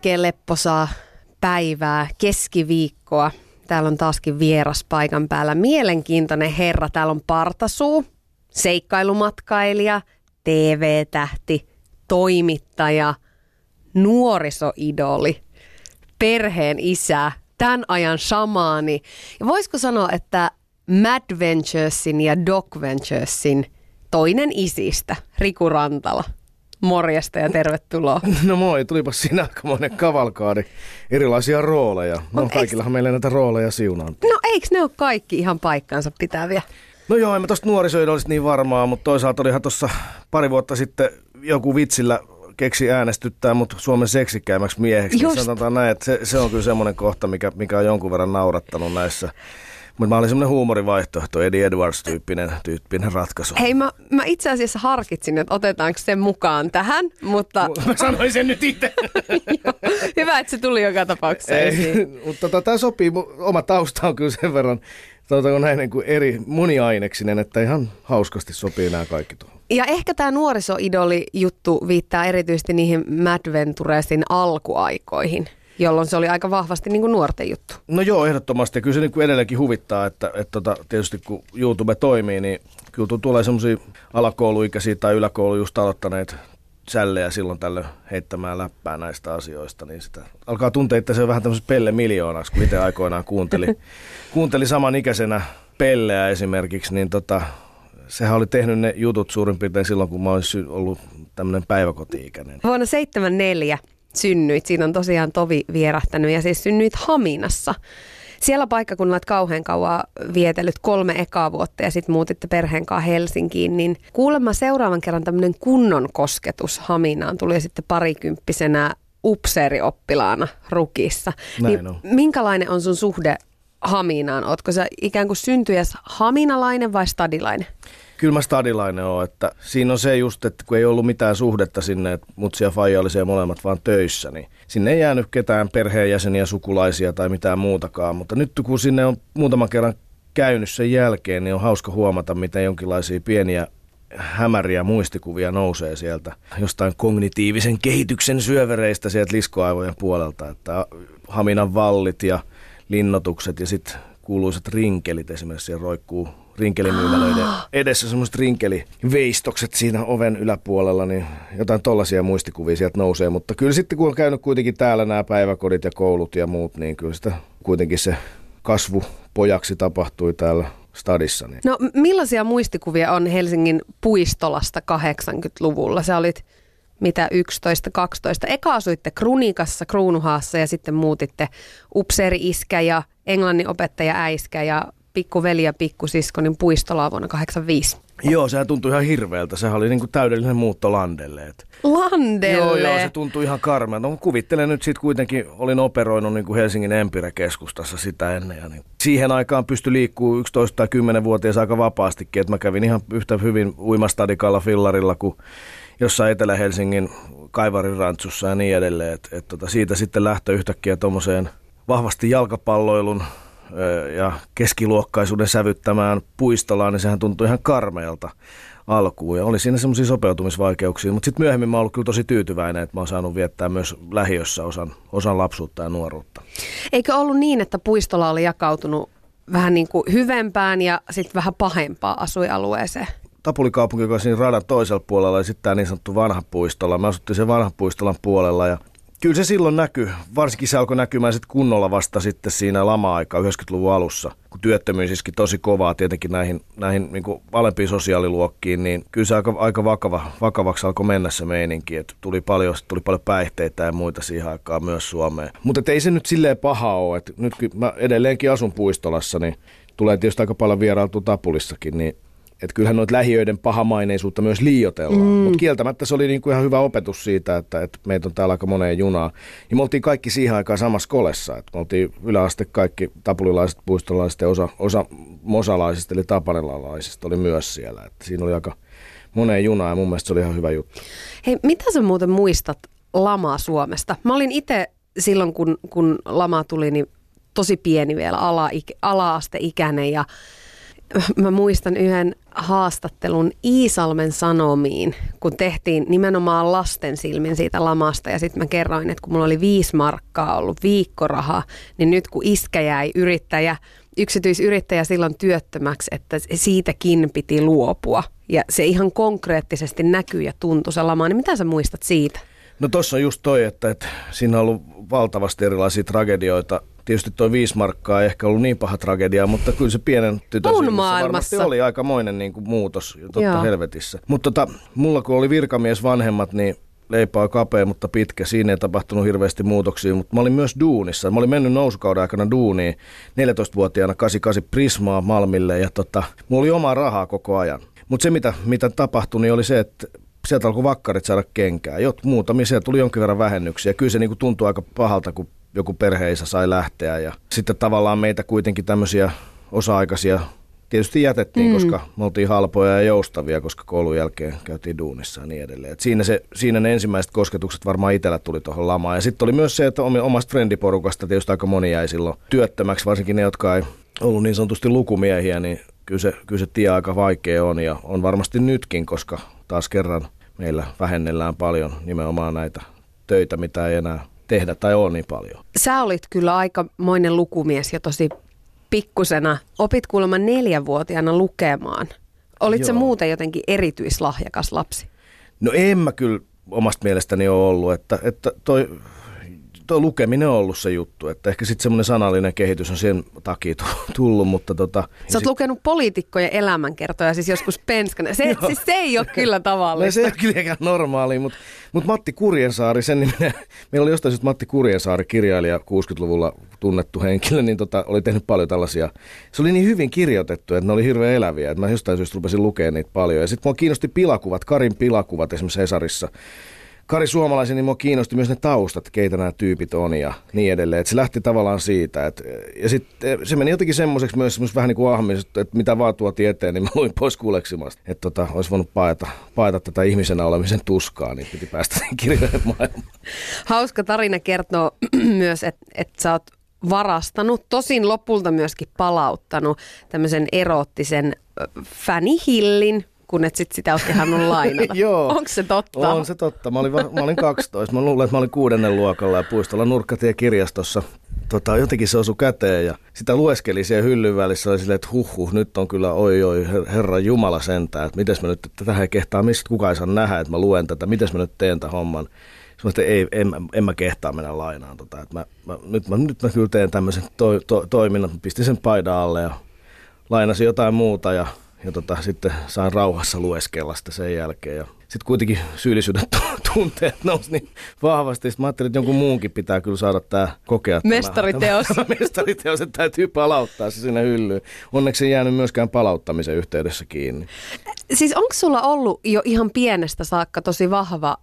Oikein lepposaa päivää, keskiviikkoa. Täällä on taaskin vieras paikan päällä. Mielenkiintoinen herra. Täällä on Partasuu, seikkailumatkailija, TV-tähti, toimittaja, nuorisoidoli, perheen isä, tämän ajan shamaani. Ja voisiko sanoa, että Mad Venturesin ja Doc Venturesin toinen isistä, Riku Rantala. Morjesta ja tervetuloa. No moi, tulipas siinä aikamoinen kavalkaadi, erilaisia rooleja. No Mut kaikillahan meillä näitä rooleja siunaan. No eikö ne ole kaikki ihan paikkansa pitäviä? No joo, en mä tosta nuorisoidolista niin varmaa, mutta toisaalta olihan tuossa pari vuotta sitten joku vitsillä keksi äänestyttää mut Suomen seksikkäimmäksi mieheksi. Niin Just. sanotaan näin, että se, se on kyllä semmoinen kohta, mikä, mikä on jonkun verran naurattanut näissä. Mutta mä olin semmoinen huumorivaihtoehto, Eddie Edwards-tyyppinen tyyppinen ratkaisu. Hei, mä, mä itse asiassa harkitsin, että otetaanko se mukaan tähän, mutta Mä sanoin sen nyt itse. joo, hyvä, että se tuli joka tapauksessa esiin. Ei, mutta tota, tämä sopii, oma tausta on kyllä sen verran, sanotaanko näin niin kuin eri moniaineksinen, että ihan hauskasti sopii nämä kaikki tuohon. Ja ehkä tämä nuorisoidoli-juttu viittaa erityisesti niihin Mad Venturesin alkuaikoihin, jolloin se oli aika vahvasti niin kuin nuorten juttu. No joo, ehdottomasti. Kyllä se niin kuin edelleenkin huvittaa, että, että tota, tietysti kun YouTube toimii, niin kyllä tu- tulee semmoisia alakouluikäisiä tai yläkoulu just aloittaneet sällejä silloin tällöin heittämään läppää näistä asioista, niin sitä alkaa tuntea, että se on vähän tämmöisessä pelle miljoonaksi, kun itse aikoinaan kuunteli, kuunteli samanikäisenä pelleä esimerkiksi, niin tota, sehän oli tehnyt ne jutut suurin piirtein silloin, kun mä olisin ollut tämmöinen päiväkoti-ikäinen. Vuonna 74 synnyit, siinä on tosiaan tovi vierähtänyt ja siis synnyit Haminassa. Siellä paikkakunnalla olet kauhean kauan vietellyt kolme ekaa vuotta ja sitten muutitte perheen kanssa Helsinkiin, niin kuulemma seuraavan kerran tämmöinen kunnon kosketus Haminaan tuli sitten parikymppisenä upseerioppilaana Rukissa. Näin niin on. minkälainen on sun suhde Haminaan? Ootko sä ikään kuin syntyjäs haminalainen vai stadilainen? Kyllä mä stadilainen on, että siinä on se just, että kun ei ollut mitään suhdetta sinne, että mutsi ja faija oli siellä molemmat vaan töissä, niin sinne ei jäänyt ketään perheenjäseniä, sukulaisia tai mitään muutakaan. Mutta nyt kun sinne on muutaman kerran käynyt sen jälkeen, niin on hauska huomata, miten jonkinlaisia pieniä hämäriä muistikuvia nousee sieltä jostain kognitiivisen kehityksen syövereistä sieltä liskoaivojen puolelta, että Haminan vallit ja linnotukset ja sitten kuuluisat rinkelit esimerkiksi siellä roikkuu rinkelimyymälöiden edessä semmoiset rinkeliveistokset siinä oven yläpuolella, niin jotain tollaisia muistikuvia sieltä nousee, mutta kyllä sitten kun on käynyt kuitenkin täällä nämä päiväkodit ja koulut ja muut, niin kyllä sitä kuitenkin se kasvu pojaksi tapahtui täällä stadissa. Niin. No millaisia muistikuvia on Helsingin puistolasta 80-luvulla? Sä olit mitä 11, 12. Eka asuitte Krunikassa, Kruunuhaassa ja sitten muutitte upseeri-iskä ja englannin opettaja äiskä ja pikkuveli ja pikkusisko niin puistolaa vuonna 85. Joo, sehän tuntui ihan hirveältä. Sehän oli niin kuin täydellinen muutto Landelle. Et Landelle! Joo, joo, se tuntui ihan karmealta. No, kuvittelen nyt sitten kuitenkin, olin operoinut niin kuin Helsingin Empire-keskustassa sitä ennen. Ja niin siihen aikaan pystyi liikkuu 11 tai 10-vuotias aika vapaastikin, että mä kävin ihan yhtä hyvin uimastadikalla fillarilla kuin jossain Etelä-Helsingin Kaivarin rantsussa ja niin edelleen. Et, et tota, siitä sitten lähtö yhtäkkiä tuommoiseen vahvasti jalkapalloilun ja keskiluokkaisuuden sävyttämään puistolaan, niin sehän tuntui ihan karmeelta alkuun. Ja oli siinä semmoisia sopeutumisvaikeuksia, mutta sitten myöhemmin mä oon ollut kyllä tosi tyytyväinen, että mä oon saanut viettää myös lähiössä osan, osan lapsuutta ja nuoruutta. Eikö ollut niin, että puistola oli jakautunut vähän niin kuin hyvempään ja sitten vähän pahempaa asuinalueeseen? Tapulikaupunki, joka on siinä radan toisella puolella ja sitten tämä niin sanottu vanha puistola. Me asuttiin sen vanhan puistolan puolella ja kyllä se silloin näkyy. Varsinkin se alkoi näkymään sitten kunnolla vasta sitten siinä lama-aikaa 90-luvun alussa, kun työttömyys iski tosi kovaa tietenkin näihin, näihin niin alempiin sosiaaliluokkiin, niin kyllä se aika, aika vakava, vakavaksi alkoi mennä se meininki, että tuli paljon, tuli paljon päihteitä ja muita siihen aikaan myös Suomeen. Mutta ei se nyt silleen paha ole, että nyt kun mä edelleenkin asun puistolassa, niin tulee tietysti aika paljon vierailtua Tapulissakin, niin että kyllähän noita lähiöiden pahamaineisuutta myös liioitellaan. Mm. Mutta kieltämättä se oli niinku ihan hyvä opetus siitä, että, että meitä on täällä aika moneen junaa. Ja me oltiin kaikki siihen aikaan samassa kolessa. Et me oltiin yläaste kaikki tapulilaiset, puistolaiset ja osa, osa mosalaisista eli tapanilalaisista oli myös siellä. Et siinä oli aika moneen junaan ja mun mielestä se oli ihan hyvä juttu. Hei, mitä sä muuten muistat lamaa Suomesta? Mä olin itse silloin, kun, kun lama tuli, niin tosi pieni vielä ala, ala-asteikäinen ja mä muistan yhden haastattelun Iisalmen Sanomiin, kun tehtiin nimenomaan lasten silmin siitä lamasta. Ja sitten mä kerroin, että kun mulla oli viisi markkaa ollut viikkoraha, niin nyt kun iskä jäi yrittäjä, yksityisyrittäjä silloin työttömäksi, että siitäkin piti luopua. Ja se ihan konkreettisesti näkyy ja tuntui se lama. Niin mitä sä muistat siitä? No tuossa on just toi, että, että siinä on ollut valtavasti erilaisia tragedioita tietysti toi viisi markkaa ei ehkä ollut niin paha tragedia, mutta kyllä se pienen tytön maailmassa. varmasti oli aikamoinen niin kuin muutos, totta Joo. helvetissä. Mutta tota, mulla kun oli virkamies vanhemmat, niin leipä on kapea, mutta pitkä. Siinä ei tapahtunut hirveästi muutoksia, mutta mä olin myös duunissa. Mä olin mennyt nousukauden aikana duuniin 14-vuotiaana 88 Prismaa Malmille ja tota, mulla oli omaa rahaa koko ajan. Mutta se, mitä, mitä tapahtui, niin oli se, että sieltä alkoi vakkarit saada kenkää. Jot, muutamia, sieltä tuli jonkin verran vähennyksiä. Kyllä se niin kuin tuntui aika pahalta, kun joku perheisä sai lähteä ja sitten tavallaan meitä kuitenkin tämmöisiä osa-aikaisia tietysti jätettiin, mm. koska me oltiin halpoja ja joustavia, koska koulun jälkeen käytiin duunissa ja niin edelleen. Et siinä, se, siinä ne ensimmäiset kosketukset varmaan itsellä tuli tuohon lamaan. Ja sitten oli myös se, että omasta frendiporukasta tietysti aika moni jäi silloin työttömäksi, varsinkin ne, jotka ei ollut niin sanotusti lukumiehiä, niin kyllä se, kyllä se tie aika vaikea on ja on varmasti nytkin, koska taas kerran meillä vähennellään paljon nimenomaan näitä töitä, mitä ei enää tehdä tai ole niin paljon. Sä olit kyllä aikamoinen lukumies ja tosi pikkusena. Opit kuulemma neljänvuotiaana lukemaan. Olit se muuten jotenkin erityislahjakas lapsi? No en mä kyllä omasta mielestäni ole ollut, että, että toi tuo lukeminen on ollut se juttu, että ehkä sitten semmoinen sanallinen kehitys on sen takia tullut, mutta tota... Sä oot sit... lukenut poliitikkojen elämänkertoja siis joskus penskana. Se, siis se ei ole kyllä tavallista. No, se ei ole kylläkään normaali, mutta, mutta Matti Kurjensaari, sen nimenä, meillä oli jostain syystä Matti Kurjensaari, kirjailija 60-luvulla tunnettu henkilö, niin tota, oli tehnyt paljon tällaisia. Se oli niin hyvin kirjoitettu, että ne oli hirveän eläviä, että mä jostain syystä rupesin lukemaan niitä paljon. Ja sitten mua kiinnosti pilakuvat, Karin pilakuvat esimerkiksi Hesarissa Kari Suomalaisen, niin mua kiinnosti myös ne taustat, keitä nämä tyypit on ja niin edelleen. Et se lähti tavallaan siitä. Et, ja sitten se meni jotenkin semmoiseksi myös vähän niin kuin että mitä vaan tuo tieteen, niin mä luin pois kuuleksimasta. Että tota, olisi voinut paeta, paeta tätä ihmisenä olemisen tuskaa, niin piti päästä kirjojen maailmaan. Hauska tarina kertoo myös, että et sä oot varastanut, tosin lopulta myöskin palauttanut tämmöisen eroottisen fänihillin, kun et sit sitä olisi kehannut lainata. Joo. Onko se totta? On se totta. Mä olin, mä olin 12. Mä luulen, että mä olin kuudennen luokalla ja puistolla nurkkatie kirjastossa. Tota, jotenkin se osui käteen ja sitä lueskeli siellä hyllyn välissä. Oli silleen, että huh, huh nyt on kyllä oi oi herra Jumala sentään. Että mites mä nyt, että tähän ei kehtaa, mistä kukaan ei saa nähdä, että mä luen tätä. Mites mä nyt teen tämän homman. Sitten ei, en, en mä kehtaa mennä lainaan tota. Että mä, mä, nyt, mä, nyt mä kyllä teen tämmöisen to, to, toiminnan. Pistin sen paidan alle ja lainasin jotain muuta ja ja tota, sitten sain rauhassa lueskella sitä sen jälkeen. Ja sitten kuitenkin syyllisyyden tunteet nousi niin vahvasti. Sitten mä ajattelin, että jonkun muunkin pitää kyllä saada tämä kokea. Mestariteos. Tämä, tämä mestariteos, että täytyy palauttaa se sinne hyllyyn. Onneksi ei jäänyt myöskään palauttamisen yhteydessä kiinni. Siis onko sulla ollut jo ihan pienestä saakka tosi vahva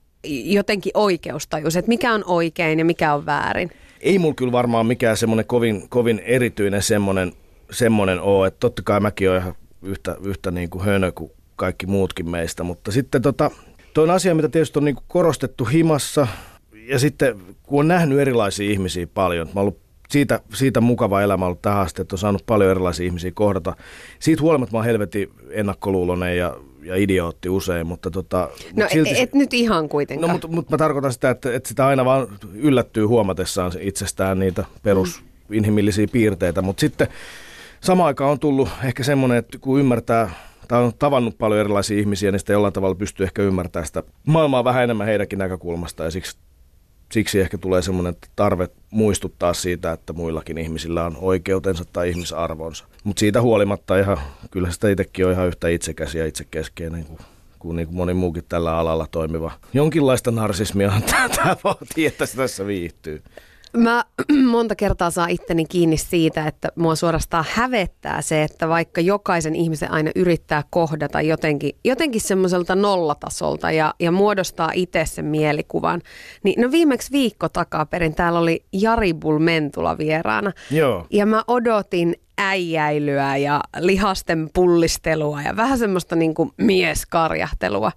jotenkin oikeustajus, että mikä on oikein ja mikä on väärin? Ei mulla kyllä varmaan mikään semmoinen kovin, kovin erityinen semmoinen, semmoinen ole. Että totta kai mäkin olen ihan yhtä, yhtä niin kuin hönö kuin kaikki muutkin meistä. Mutta sitten tota, toinen asia, mitä tietysti on niin kuin korostettu himassa, ja sitten kun on nähnyt erilaisia ihmisiä paljon, mä ollut siitä, siitä mukava elämä ollut tähän asti, että on saanut paljon erilaisia ihmisiä kohdata. Siitä huolimatta mä oon helvetin ennakkoluulonen ja, ja idiootti usein, mutta tota... No mut silti, et, et nyt ihan kuitenkaan. No mutta mut mä tarkoitan sitä, että, että sitä aina vaan yllättyy huomatessaan itsestään niitä perus mm. piirteitä, mutta sitten samaan aikaan on tullut ehkä semmoinen, että kun ymmärtää tai on tavannut paljon erilaisia ihmisiä, niin sitä jollain tavalla pystyy ehkä ymmärtämään sitä maailmaa vähän enemmän heidänkin näkökulmasta ja siksi, siksi ehkä tulee semmoinen tarve muistuttaa siitä, että muillakin ihmisillä on oikeutensa tai ihmisarvonsa. Mutta siitä huolimatta ihan, kyllä sitä itsekin on ihan yhtä itsekäs ja itsekeskeinen kuin kuin, niin kuin moni muukin tällä alalla toimiva. Jonkinlaista narsismia tämä vaatii, että se tässä viihtyy. Mä monta kertaa saa itteni kiinni siitä, että mua suorastaan hävettää se, että vaikka jokaisen ihmisen aina yrittää kohdata jotenkin, jotenkin semmoiselta nollatasolta ja, ja muodostaa itse sen mielikuvan. Niin no viimeksi viikko takaperin täällä oli Jari Bulmentula vieraana. Joo. Ja mä odotin äijäilyä ja lihasten pullistelua ja vähän semmoista niin kuin mieskarjahtelua.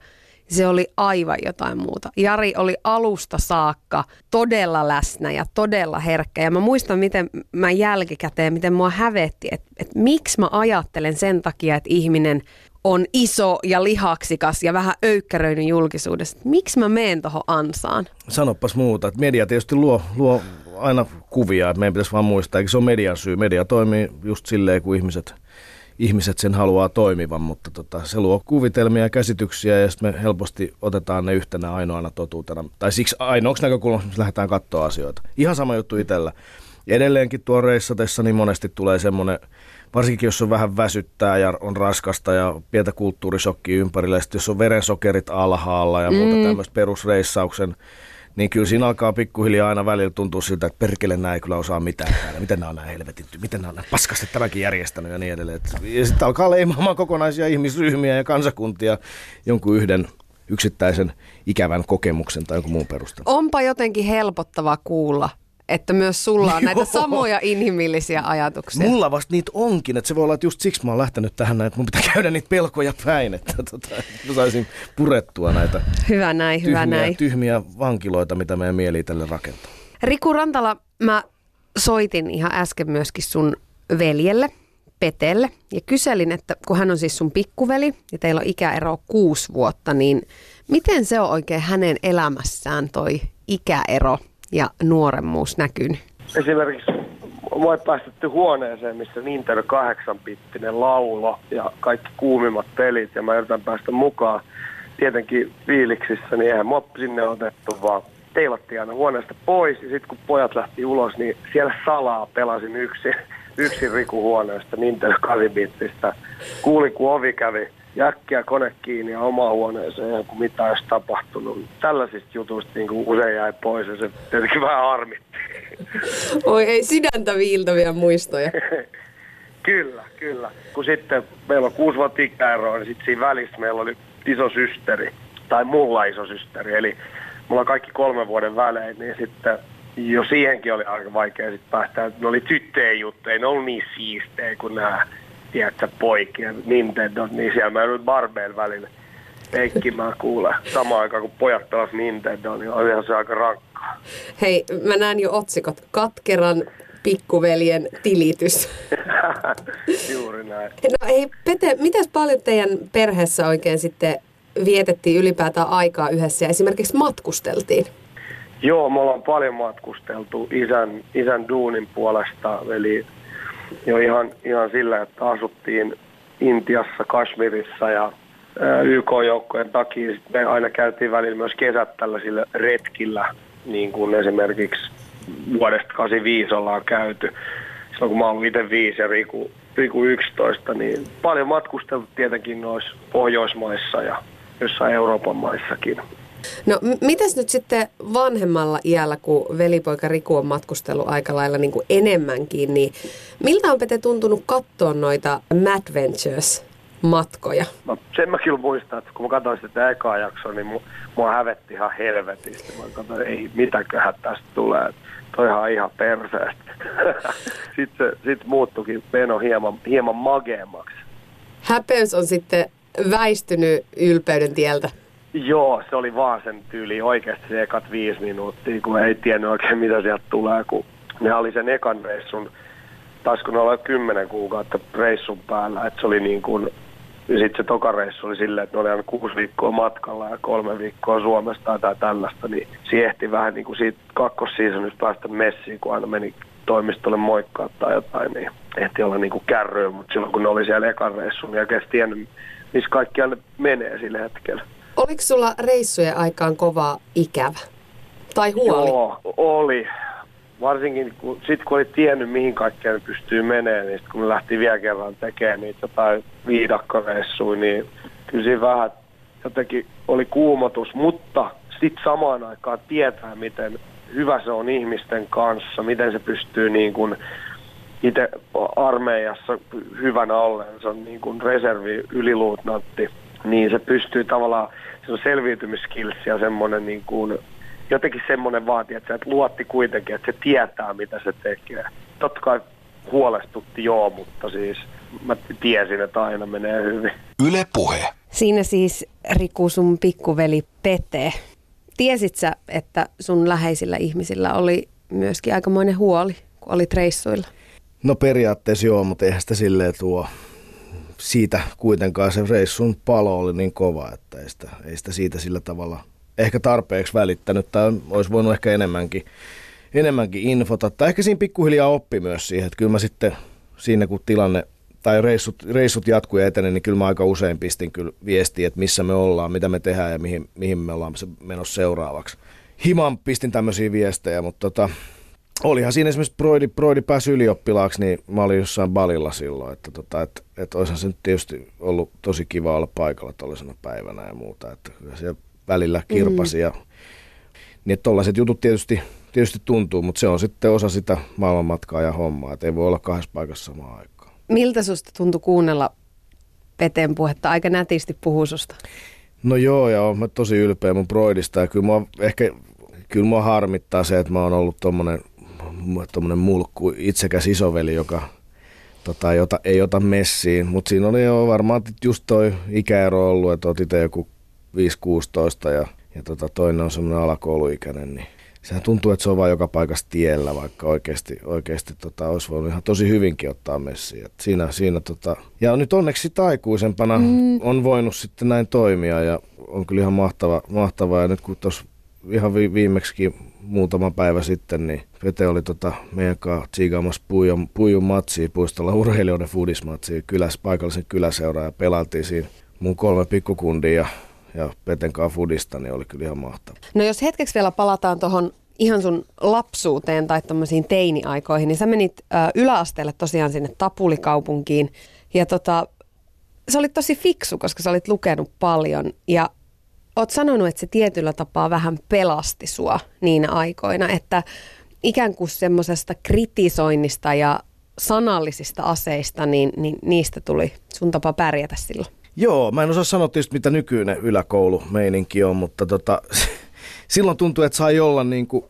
Se oli aivan jotain muuta. Jari oli alusta saakka todella läsnä ja todella herkkä. Ja mä muistan, miten mä jälkikäteen, miten mua hävetti, että, että miksi mä ajattelen sen takia, että ihminen on iso ja lihaksikas ja vähän öykkäröinyt julkisuudessa. Miksi mä meen tuohon ansaan? Sanopas muuta, että media tietysti luo, luo aina kuvia, että meidän pitäisi vaan muistaa, että se on median syy. Media toimii just silleen, kun ihmiset, ihmiset sen haluaa toimivan, mutta tota, se luo kuvitelmia ja käsityksiä ja sitten me helposti otetaan ne yhtenä ainoana totuutena. Tai siksi ainoaksi näkökulmasta, missä lähdetään katsoa asioita. Ihan sama juttu itsellä. Edelleenkin tuo reissatessa niin monesti tulee semmoinen varsinkin jos on vähän väsyttää ja on raskasta ja pientä kulttuurisokkia ympärillä, ja jos on verensokerit alhaalla ja muuta mm. tämmöistä perusreissauksen, niin kyllä siinä alkaa pikkuhiljaa aina välillä tuntua siltä, että perkele näin ei kyllä osaa mitään täällä. Miten nämä on näin helvetin, miten nämä on näin paskasti tämäkin järjestänyt ja niin edelleen. Ja sitten alkaa leimaamaan kokonaisia ihmisryhmiä ja kansakuntia jonkun yhden yksittäisen ikävän kokemuksen tai jonkun muun perusteella. Onpa jotenkin helpottava kuulla, että myös sulla on näitä samoja inhimillisiä ajatuksia. Mulla vasta niitä onkin, että se voi olla, että just siksi mä oon lähtenyt tähän, että mun pitää käydä niitä pelkoja päin, että tota, mä saisin purettua näitä hyvä näin, tyhmiä, hyvä näin. tyhmiä vankiloita, mitä meidän mieli tälle rakentaa. Riku Rantala, mä soitin ihan äsken myöskin sun veljelle, Petelle, ja kyselin, että kun hän on siis sun pikkuveli ja teillä on ikäero kuusi vuotta, niin miten se on oikein hänen elämässään toi ikäero ja nuoremmuus näkynyt? Esimerkiksi voi päästetty huoneeseen, missä Nintendo 8-bittinen laulo ja kaikki kuumimmat pelit ja mä yritän päästä mukaan. Tietenkin fiiliksissä, niin eihän mua sinne otettu, vaan teilattiin aina huoneesta pois ja sitten kun pojat lähti ulos, niin siellä salaa pelasin yksin, yksin Riku huoneesta Nintendo 8-bittistä. Kuulin, kun ovi kävi jäkkiä kone kiinni ja oma huoneeseen ja kun mitä olisi tapahtunut. Tällaisista jutuista niin kuin usein jäi pois ja se tietenkin vähän harmitti. Oi ei sydäntä viiltäviä muistoja. kyllä, kyllä. Kun sitten meillä on kuusi vuotta ikäeroa, niin sitten siinä välissä meillä oli iso systeri, tai mulla iso systeri, eli mulla on kaikki kolme vuoden välein, niin sitten jo siihenkin oli aika vaikea sitten päästä. Ne oli tyttöjen juttuja, ne oli niin siistejä kuin nämä tiedätkö, poikien Nintendo, niin siellä mä nyt Barbeen välillä peikkimään kuule. Samaan aikaan kun pojat pelasivat Nintendo, niin ihan se aika rankkaa. Hei, mä näen jo otsikot. Katkeran pikkuveljen tilitys. Juuri näin. No ei, Pete, mitäs paljon teidän perheessä oikein sitten vietettiin ylipäätään aikaa yhdessä ja esimerkiksi matkusteltiin? Joo, me ollaan paljon matkusteltu isän, isän duunin puolesta, eli jo ihan, ihan sillä, että asuttiin Intiassa, Kashmirissa ja YK-joukkojen takia me aina käytiin välillä myös kesät tällaisilla retkillä, niin kuin esimerkiksi vuodesta 85 ollaan käyty. Silloin kun mä oon itse 5 ja Riku, Riku 11, niin paljon matkusteltu tietenkin noissa Pohjoismaissa ja jossain Euroopan maissakin. No m- mitäs nyt sitten vanhemmalla iällä, kun velipoika Riku on matkustellut aika lailla niin kuin enemmänkin, niin miltä on Pete tuntunut katsoa noita Madventures matkoja? No, sen mä kyllä muistan, että kun mä katsoin sitä ekaa jaksoa, niin mua, mua hävetti ihan helvetisti. Mä katsoin, ei mitäköhän tästä tulee. Toihan ihan perseestä. sitten se sit muuttukin meno hieman, hieman mageemmaksi. Häpeys on sitten väistynyt ylpeyden tieltä. Joo, se oli vaan sen tyyli oikeasti se ekat viisi minuuttia, kun ei tiennyt oikein mitä sieltä tulee, kun ne oli sen ekan reissun, taisiko ne olla kymmenen kuukautta reissun päällä, että se oli niin kuin, sitten se toka reissu oli silleen, että ne oli aina kuusi viikkoa matkalla ja kolme viikkoa Suomesta tai tällaista, niin siehti vähän niin kuin siitä kakkossiisonista päästä messiin, kun aina meni toimistolle moikkaa tai jotain, niin ehti olla niin kuin kärryä, mutta silloin kun ne oli siellä ekan reissun, niin oikeasti tiennyt, missä kaikkiaan ne menee sillä hetkellä. Oliko sulla reissujen aikaan kova ikävä? Tai huoli? Joo, oli. Varsinkin kun, sit kun oli tiennyt, mihin kaikkeen pystyy menemään, niin sit kun lähti vielä kerran tekemään niitä jotain viidakkoreissuja, niin kyllä vähän jotenkin oli kuumotus, mutta sitten samaan aikaan tietää, miten hyvä se on ihmisten kanssa, miten se pystyy niin kuin itse armeijassa hyvänä ollen, se on niin kuin reservi yliluutnantti, niin se pystyy tavallaan, se on selviytymiskilsi ja semmoinen niin kuin, jotenkin semmoinen vaati, että se luotti kuitenkin, että se tietää, mitä se tekee. Totta kai huolestutti joo, mutta siis mä tiesin, että aina menee hyvin. Yle Puhe. Siinä siis Riku sun pikkuveli Pete. Tiesit sä, että sun läheisillä ihmisillä oli myöskin aikamoinen huoli, kun oli reissuilla? No periaatteessa joo, mutta eihän sitä silleen tuo. Siitä kuitenkaan se reissun palo oli niin kova, että ei sitä, ei sitä siitä sillä tavalla ehkä tarpeeksi välittänyt tai olisi voinut ehkä enemmänkin, enemmänkin infota. Tai ehkä siinä pikkuhiljaa oppi myös siihen, että kyllä mä sitten siinä kun tilanne tai reissut, reissut jatkuu ja niin kyllä mä aika usein pistin kyllä viestiä, että missä me ollaan, mitä me tehdään ja mihin, mihin me ollaan menossa seuraavaksi. Himan pistin tämmöisiä viestejä, mutta tota, olihan siinä esimerkiksi Broidi, Broidi pääsi ylioppilaaksi, niin mä olin jossain balilla silloin, että, tota, että, että olisihan se nyt tietysti ollut tosi kiva olla paikalla tollaisena päivänä ja muuta, että kyllä siellä välillä kirpasi mm. ja niin että tollaiset jutut tietysti, tietysti tuntuu, mutta se on sitten osa sitä maailmanmatkaa ja hommaa, että ei voi olla kahdessa paikassa samaan aikaan. Miltä susta tuntui kuunnella Peten puhetta? Aika nätisti puhuu susta. No joo, ja olen tosi ylpeä mun broidista ja kyllä mua ehkä kyllä mua harmittaa se, että mä oon ollut tommonen, tommonen mulkku, itsekäs isoveli, joka tota, jota, ei ota messiin. Mutta siinä oli jo varmaan just toi ikäero ollut, että otit joku 5-16 ja, ja tota, toinen on semmoinen alakouluikäinen, niin sehän tuntuu, että se on vain joka paikassa tiellä, vaikka oikeasti, oikeasti tota, olisi voinut ihan tosi hyvinkin ottaa messiä. Et siinä, siinä tota, ja nyt onneksi taikuisempana mm. on voinut sitten näin toimia ja on kyllä ihan mahtava, mahtavaa. Ja nyt kun tuossa ihan vi, viimeksi muutama päivä sitten, niin Pete oli tota meidän kanssa tsiigaamassa puijun, puijun matsia puistolla urheilijoiden fudismatsia kyläs, paikallisen kyläseuraa ja pelattiin siinä mun kolme pikkukundia ja, ja Peten kanssa fudista, niin oli kyllä ihan mahtava. No jos hetkeksi vielä palataan tuohon ihan sun lapsuuteen tai tämmöisiin teiniaikoihin, niin sä menit ö, yläasteelle tosiaan sinne Tapulikaupunkiin ja tota, sä olit tosi fiksu, koska sä olit lukenut paljon ja oot sanonut, että se tietyllä tapaa vähän pelasti sua niinä aikoina, että ikään kuin semmoisesta kritisoinnista ja sanallisista aseista, niin, niin niistä tuli sun tapa pärjätä silloin. Joo, mä en osaa sanoa tietysti, mitä nykyinen yläkoulumeininki on, mutta tota, silloin tuntui, että sai olla niin kuin,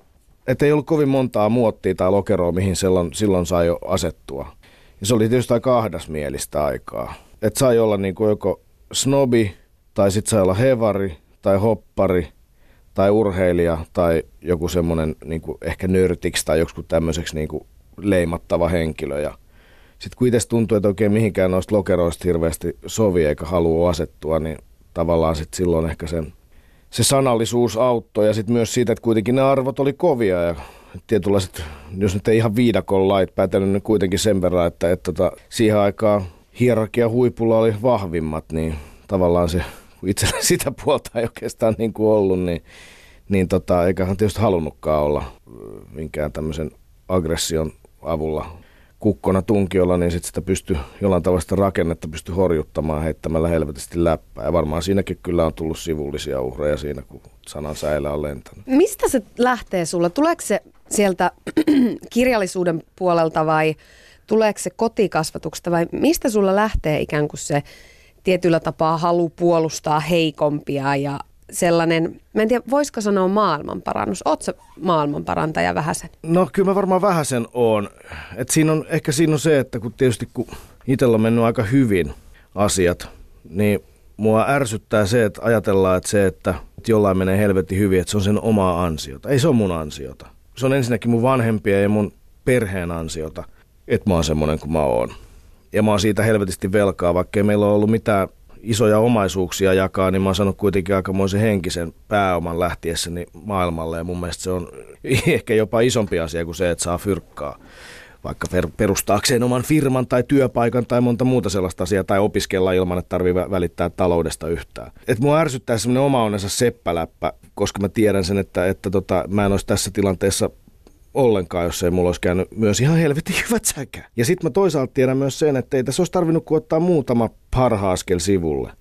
että ei ollut kovin montaa muottia tai lokeroa, mihin silloin, silloin sai jo asettua. Ja se oli tietysti aika ahdasmielistä aikaa. Että sai olla niin kuin joko snobi, tai sitten sai olla hevari, tai hoppari, tai urheilija, tai joku semmoinen niin ehkä nörtiksi tai joku tämmöiseksi niin kuin leimattava henkilö. Ja sitten kun itse tuntuu, että oikein mihinkään noista lokeroista hirveästi sovi eikä halua asettua, niin tavallaan sitten silloin ehkä sen, se sanallisuus auttoi ja sitten myös siitä, että kuitenkin ne arvot oli kovia ja tietynlaiset, jos nyt ei ihan viidakon lait päätänyt, niin kuitenkin sen verran, että, että, että siihen aikaan hierarkia huipulla oli vahvimmat, niin tavallaan se, itsellä sitä puolta ei oikeastaan niin kuin ollut, niin, niin tota, eiköhän tietysti halunnutkaan olla minkään tämmöisen aggression avulla kukkona tunkiolla, niin sit sitä pystyy jollain tavalla sitä rakennetta pysty horjuttamaan heittämällä helvetisti läppää. Ja varmaan siinäkin kyllä on tullut sivullisia uhreja siinä, kun sanan säilä on lentänyt. Mistä se lähtee sulla? Tuleeko se sieltä kirjallisuuden puolelta vai tuleeko se kotikasvatuksesta vai mistä sulla lähtee ikään kuin se tietyllä tapaa halu puolustaa heikompia ja sellainen, mä en tiedä, voisiko sanoa maailmanparannus? Oletko maailmanparantaja vähäsen? No kyllä mä varmaan vähäsen oon. Et siinä on, ehkä siinä on se, että kun tietysti kun itsellä on mennyt aika hyvin asiat, niin mua ärsyttää se, että ajatellaan, että se, että jollain menee helvetti hyvin, että se on sen omaa ansiota. Ei se ole mun ansiota. Se on ensinnäkin mun vanhempia ja mun perheen ansiota, että mä oon semmoinen kuin mä oon. Ja mä oon siitä helvetisti velkaa, vaikka ei meillä ole ollut mitään isoja omaisuuksia jakaa, niin mä oon saanut kuitenkin aikamoisen henkisen pääoman lähtiessäni maailmalle. Ja mun mielestä se on ehkä jopa isompi asia kuin se, että saa fyrkkaa vaikka perustaakseen oman firman tai työpaikan tai monta muuta sellaista asiaa, tai opiskella ilman, että tarvii välittää taloudesta yhtään. Et mua ärsyttää semmoinen oma onnensa seppäläppä, koska mä tiedän sen, että, että tota, mä en olisi tässä tilanteessa ollenkaan, jos ei mulla olisi käynyt myös ihan helvetin hyvät säkä. Ja sitten mä toisaalta tiedän myös sen, että ei tässä olisi tarvinnut kuin ottaa muutama parhaaskel sivulle.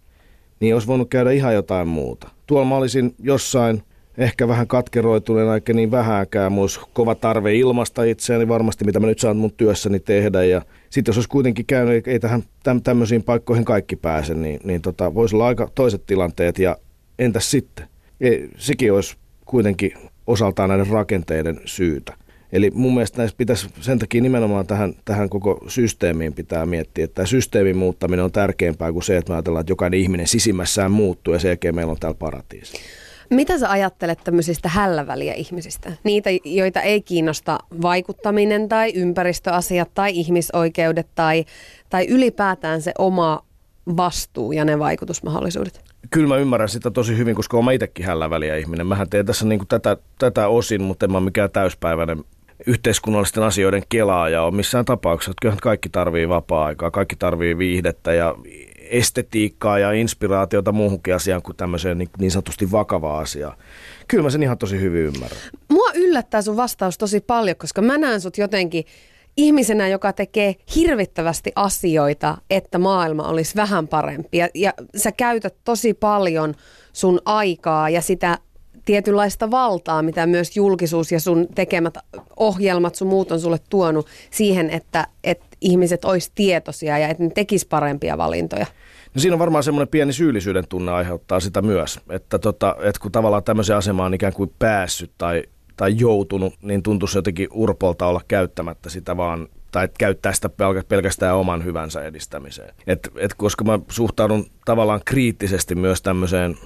Niin olisi voinut käydä ihan jotain muuta. Tuolla mä olisin jossain ehkä vähän katkeroituneen, eikä niin vähääkään. Mulla kova tarve ilmasta itseäni varmasti, mitä mä nyt saan mun työssäni tehdä. Ja sitten jos olisi kuitenkin käynyt, ei tähän tämmöisiin paikkoihin kaikki pääse, niin, niin tota, voisi olla aika toiset tilanteet. Ja entäs sitten? Ei, sekin olisi kuitenkin osaltaan näiden rakenteiden syytä. Eli mun mielestä näissä pitäisi sen takia nimenomaan tähän, tähän koko systeemiin pitää miettiä, että systeemin muuttaminen on tärkeämpää kuin se, että me ajatellaan, että jokainen ihminen sisimmässään muuttuu ja sen jälkeen meillä on täällä paratiisi. Mitä sä ajattelet tämmöisistä hälläväliä ihmisistä? Niitä, joita ei kiinnosta vaikuttaminen tai ympäristöasiat tai ihmisoikeudet tai, tai ylipäätään se oma vastuu ja ne vaikutusmahdollisuudet? Kyllä mä ymmärrän sitä tosi hyvin, koska olen itsekin hälläväliä ihminen. Mähän teen tässä niin kuin tätä, tätä osin, mutta en mä mikään täyspäiväinen yhteiskunnallisten asioiden kelaaja ole missään tapauksessa. Että kyllähän kaikki tarvii vapaa-aikaa, kaikki tarvii viihdettä ja estetiikkaa ja inspiraatiota muuhunkin asiaan kuin tämmöiseen niin, niin sanotusti vakavaa asiaa. Kyllä mä sen ihan tosi hyvin ymmärrän. Mua yllättää sun vastaus tosi paljon, koska mä näen sut jotenkin ihmisenä, joka tekee hirvittävästi asioita, että maailma olisi vähän parempi. Ja, ja sä käytät tosi paljon sun aikaa ja sitä tietynlaista valtaa, mitä myös julkisuus ja sun tekemät ohjelmat, sun muut on sulle tuonut siihen, että, että ihmiset olisi tietoisia ja että ne tekis parempia valintoja. No siinä on varmaan semmoinen pieni syyllisyyden tunne aiheuttaa sitä myös, että, tota, että kun tavallaan tämmöiseen asemaan on ikään kuin päässyt tai, tai joutunut, niin tuntuisi jotenkin urpolta olla käyttämättä sitä vaan tai käyttää sitä pelkästään oman hyvänsä edistämiseen. Et, et koska mä suhtaudun tavallaan kriittisesti myös tämmöiseen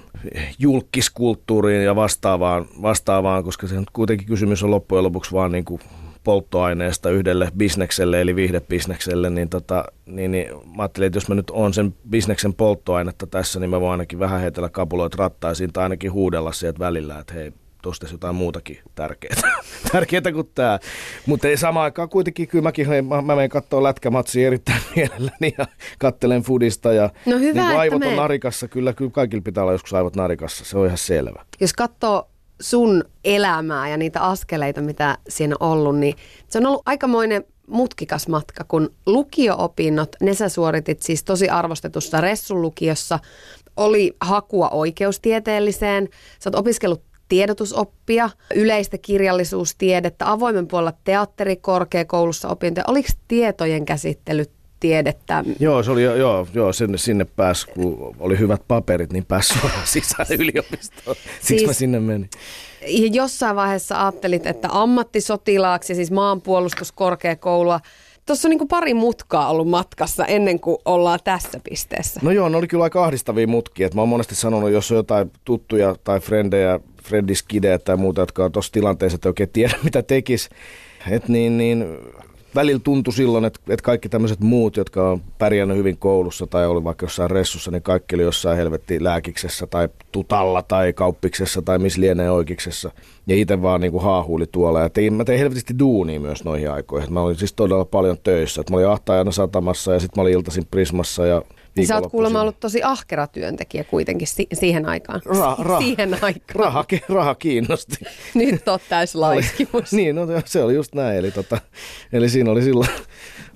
julkiskulttuuriin ja vastaavaan, vastaavaan koska se kuitenkin kysymys on loppujen lopuksi vaan niin kuin polttoaineesta yhdelle bisnekselle, eli viihdebisnekselle, niin, tota, niin, niin mä ajattelin, että jos mä nyt on sen bisneksen polttoainetta tässä, niin mä voin ainakin vähän heitellä kapuloit rattaisiin tai ainakin huudella sieltä välillä, että hei, tuosta jotain muutakin tärkeää, tärkeää kuin tämä. Mutta ei samaan aikaan kuitenkin, kyllä mäkin hei, mä, mä menen katsoa lätkämatsia erittäin mielelläni ja kattelen fudista. Ja no hyvä, niin aivot me... on narikassa, kyllä, kyllä kaikilla pitää olla joskus aivot narikassa, se on ihan selvä. Jos katsoo sun elämää ja niitä askeleita, mitä siinä on ollut, niin se on ollut aikamoinen mutkikas matka, kun lukio-opinnot, ne sä suoritit siis tosi arvostetussa Ressun lukiossa, oli hakua oikeustieteelliseen, sä oot opiskellut tiedotusoppia, yleistä kirjallisuustiedettä, avoimen puolella teatterikorkeakoulussa opintoja. Oliko tietojen käsittely tiedettä. Joo, se oli, joo, joo sinne, sinne pääsi, kun oli hyvät paperit, niin pääsi sisään yliopistoon. Siksi siis, mä sinne menin. Ja jossain vaiheessa ajattelit, että ammattisotilaaksi, siis maanpuolustuskorkeakoulua, Tuossa on niin pari mutkaa ollut matkassa ennen kuin ollaan tässä pisteessä. No joo, ne oli kyllä aika ahdistavia mutkia. mä oon monesti sanonut, jos on jotain tuttuja tai frendejä, frendiskidejä tai muuta, jotka on tuossa tilanteessa, että oikein tiedä mitä tekis. Et niin, niin välillä tuntui silloin, että, että kaikki tämmöiset muut, jotka on pärjännyt hyvin koulussa tai oli vaikka jossain ressussa, niin kaikki oli jossain helvetti lääkiksessä tai tutalla tai kauppiksessa tai missä lienee oikeiksessa. Ja itse vaan niin kuin haahuili tuolla. Ja tein, mä tein helvetisti duunia myös noihin aikoihin. Mä olin siis todella paljon töissä. Että mä olin ahtaajana satamassa ja sitten mä olin iltaisin Prismassa ja niin sä oot kuulemma ollut tosi ahkera työntekijä kuitenkin si- siihen aikaan. Ra- ra- siihen aikaan. Raha, raha kiinnosti. Nyt oot täys laiskimus. niin, no, se oli just näin. Eli, tota, eli siinä oli silloin,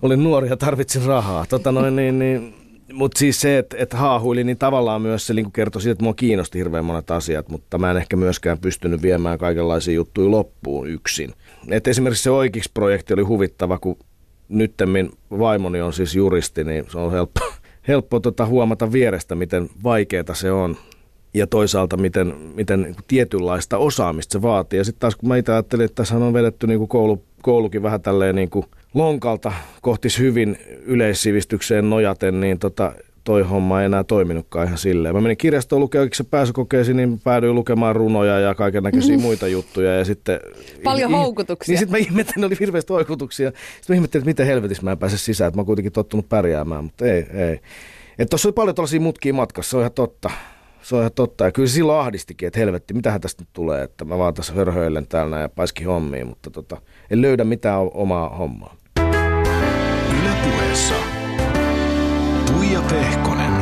olin nuori ja tarvitsin rahaa. Tota noin, niin, niin, mutta siis se, että et haahuili, niin tavallaan myös se niin kertoi siitä, että mua kiinnosti hirveän monet asiat, mutta mä en ehkä myöskään pystynyt viemään kaikenlaisia juttuja loppuun yksin. Et esimerkiksi se oikeiksi projekti oli huvittava, kun nyttemmin vaimoni on siis juristi, niin se on helppo, helppo tota huomata vierestä, miten vaikeaa se on ja toisaalta miten, miten niin tietynlaista osaamista se vaatii. Ja sitten taas kun mä itse ajattelin, että tässä on vedetty niin kuin koulu, koulukin vähän tälleen niin kuin lonkalta kohti hyvin yleissivistykseen nojaten, niin tota, toi homma ei enää toiminutkaan ihan silleen. Mä menin kirjastoon lukemaan pääsykokeisiin, niin päädyin lukemaan runoja ja kaiken näköisiä mm. muita juttuja. Ja sitten, Paljon houkutuksia. Niin sitten mä ihmettelin, oli hirveästi houkutuksia. Sitten mä ihmettelin, että miten helvetissä mä en pääse sisään, että mä oon kuitenkin tottunut pärjäämään, mutta ei, ei. Että tuossa oli paljon tällaisia mutkia matkassa, se on ihan totta. Se on ihan totta. Ja kyllä se silloin ahdistikin, että helvetti, mitähän tästä nyt tulee, että mä vaan tässä hörhöilen täällä ja paiskin hommiin, mutta tota, en löydä mitään omaa hommaa. Ylepuheessa Tuija Pehkonen.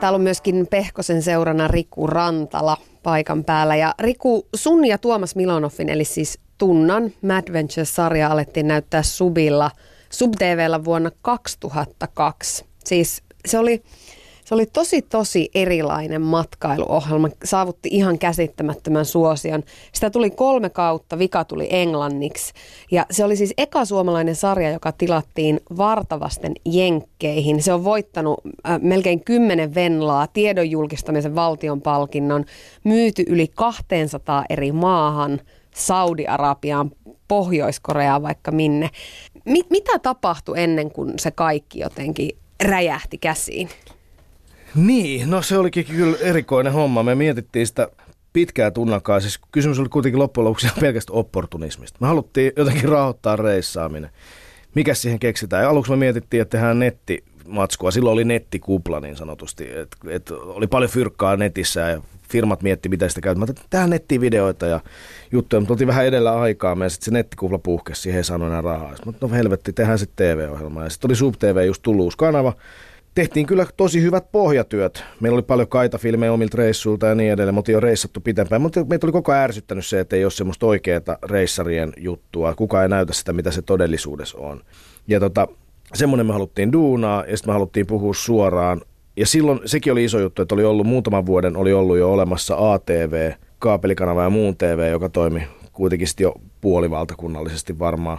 Täällä on myöskin Pehkosen seurana Riku Rantala paikan päällä. Ja Riku, sun ja Tuomas Milonoffin, eli siis Tunnan Mad Ventures-sarja alettiin näyttää Subilla, SubTVllä vuonna 2002. Siis se oli se oli tosi tosi erilainen matkailuohjelma, saavutti ihan käsittämättömän suosion. Sitä tuli kolme kautta, vika tuli englanniksi. Ja se oli siis eka suomalainen sarja, joka tilattiin vartavasten jenkkeihin. Se on voittanut äh, melkein kymmenen venlaa, tiedon julkistamisen valtion palkinnon, myyty yli 200 eri maahan – Saudi-Arabiaan, Pohjois-Koreaan vaikka minne. Mit, mitä tapahtui ennen kuin se kaikki jotenkin räjähti käsiin? Niin, no se olikin kyllä erikoinen homma. Me mietittiin sitä pitkää tunnakaa. Siis kysymys oli kuitenkin loppujen lopuksi pelkästään opportunismista. Me haluttiin jotenkin rahoittaa reissaaminen. Mikä siihen keksitään? Ja aluksi me mietittiin, että tehdään netti matskua. Silloin oli nettikupla niin sanotusti. Et, et oli paljon fyrkkaa netissä ja firmat mietti, mitä sitä käytetään. Mä tehdään nettivideoita ja juttuja, mutta oltiin vähän edellä aikaa. Ja sitten se nettikupla puhkesi, siihen ei saanut enää rahaa. Mutta no helvetti, tehdään sitten TV-ohjelma. Ja sitten oli Sub TV, just tullut uusi kanava tehtiin kyllä tosi hyvät pohjatyöt. Meillä oli paljon kaitafilmejä omilta reissuilta ja niin edelleen. Me oltiin jo reissattu pitempään, mutta meitä oli koko ajan ärsyttänyt se, että ei ole semmoista oikeaa reissarien juttua. Kuka ei näytä sitä, mitä se todellisuudessa on. Ja tota, semmoinen me haluttiin duunaa ja sitten me haluttiin puhua suoraan. Ja silloin sekin oli iso juttu, että oli ollut muutaman vuoden, oli ollut jo olemassa ATV, kaapelikanava ja muun TV, joka toimi kuitenkin jo puolivaltakunnallisesti varmaan.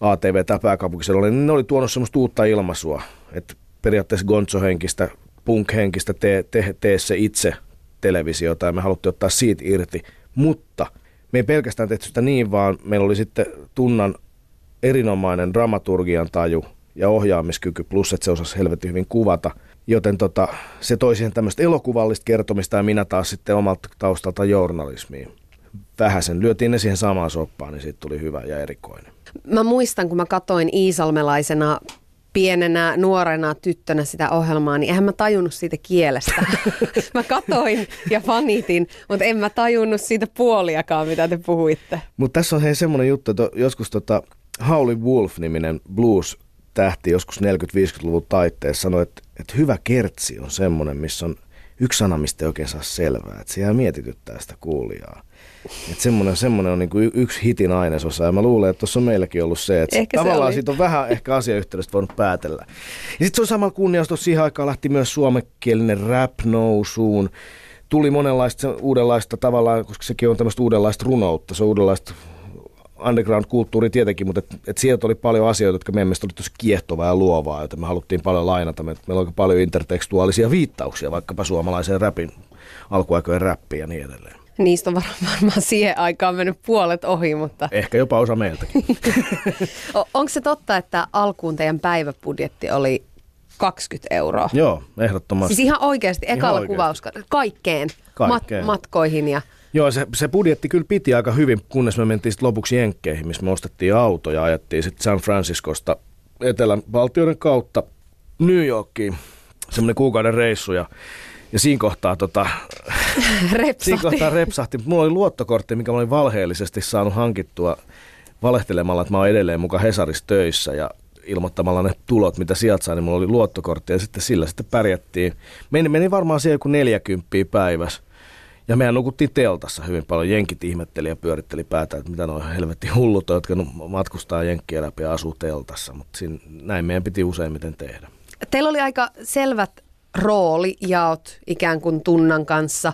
ATV tai pääkaupunkisella, niin ne oli tuonut semmoista uutta ilmaisua, että periaatteessa gonzo-henkistä, punk-henkistä, tee, tee, tee se itse televisiota ja me haluttiin ottaa siitä irti. Mutta me ei pelkästään tehty sitä niin, vaan meillä oli sitten tunnan erinomainen dramaturgian taju ja ohjaamiskyky, plus että se osasi helvetin hyvin kuvata. Joten tota, se toi siihen tämmöistä elokuvallista kertomista ja minä taas sitten omalta taustalta journalismiin. Vähäsen lyötiin ne siihen samaan soppaan, niin siitä tuli hyvä ja erikoinen. Mä muistan, kun mä katoin Iisalmelaisena pienenä nuorena tyttönä sitä ohjelmaa, niin eihän mä tajunnut siitä kielestä. mä katoin ja fanitin, mutta en mä tajunnut siitä puoliakaan, mitä te puhuitte. Mutta tässä on hei semmoinen juttu, että joskus tota Howley Wolf-niminen blues tähti joskus 40-50-luvun taitteessa sanoi, että, että hyvä kertsi on semmoinen, missä on yksi sana, mistä ei oikein saa selvää. Että se jää mietityttää sitä kuulijaa. Että semmoinen, semmoinen on niin kuin yksi hitin ainesosa ja mä luulen, että tuossa on meilläkin ollut se, että ehkä tavallaan se siitä on vähän ehkä asiayhteydestä voinut päätellä. Ja sitten se on samalla kunniaus, siihen aikaan lähti myös suomenkielinen rap nousuun. Tuli monenlaista uudenlaista tavallaan, koska sekin on tämmöistä uudenlaista runoutta, se on uudenlaista underground-kulttuuri tietenkin, mutta et, et sieltä oli paljon asioita, jotka meidän mielestä oli tosi kiehtovaa ja luovaa, joten me haluttiin paljon lainata. Me, meillä oli paljon intertekstuaalisia viittauksia vaikkapa suomalaiseen rapin, alkuaikojen räppiin ja niin edelleen. Niistä on varmaan siihen aikaan mennyt puolet ohi, mutta... Ehkä jopa osa meiltäkin. Onko se totta, että alkuun teidän päiväbudjetti oli 20 euroa? Joo, ehdottomasti. Siis ihan oikeasti, ekalla kuvaus kaikkeen, kaikkeen. Mat- matkoihin ja... Joo, se, se budjetti kyllä piti aika hyvin, kunnes me mentiin sitten lopuksi Jenkkeihin, missä me ostettiin auto ja ajettiin sitten San Franciscosta etelän valtioiden kautta New Yorkiin. Semmoinen kuukauden reissu ja ja siinä kohtaa, tota, siinä kohtaa repsahti. Mulla oli luottokortti, mikä mä olin valheellisesti saanut hankittua valehtelemalla, että mä oon edelleen mukaan Hesarissa töissä ja ilmoittamalla ne tulot, mitä sieltä sai, niin mulla oli luottokortti ja sitten sillä sitten pärjättiin. Meni, meni varmaan siihen joku 40 päivässä. Ja mehän nukuttiin teltassa hyvin paljon. Jenkit ihmetteli ja pyöritteli päätä, että mitä noin helvetti hullut jotka matkustaa jenkkiä läpi ja asuu teltassa. Mutta näin meidän piti useimmiten tehdä. Teillä oli aika selvät rooli jaot ikään kuin tunnan kanssa.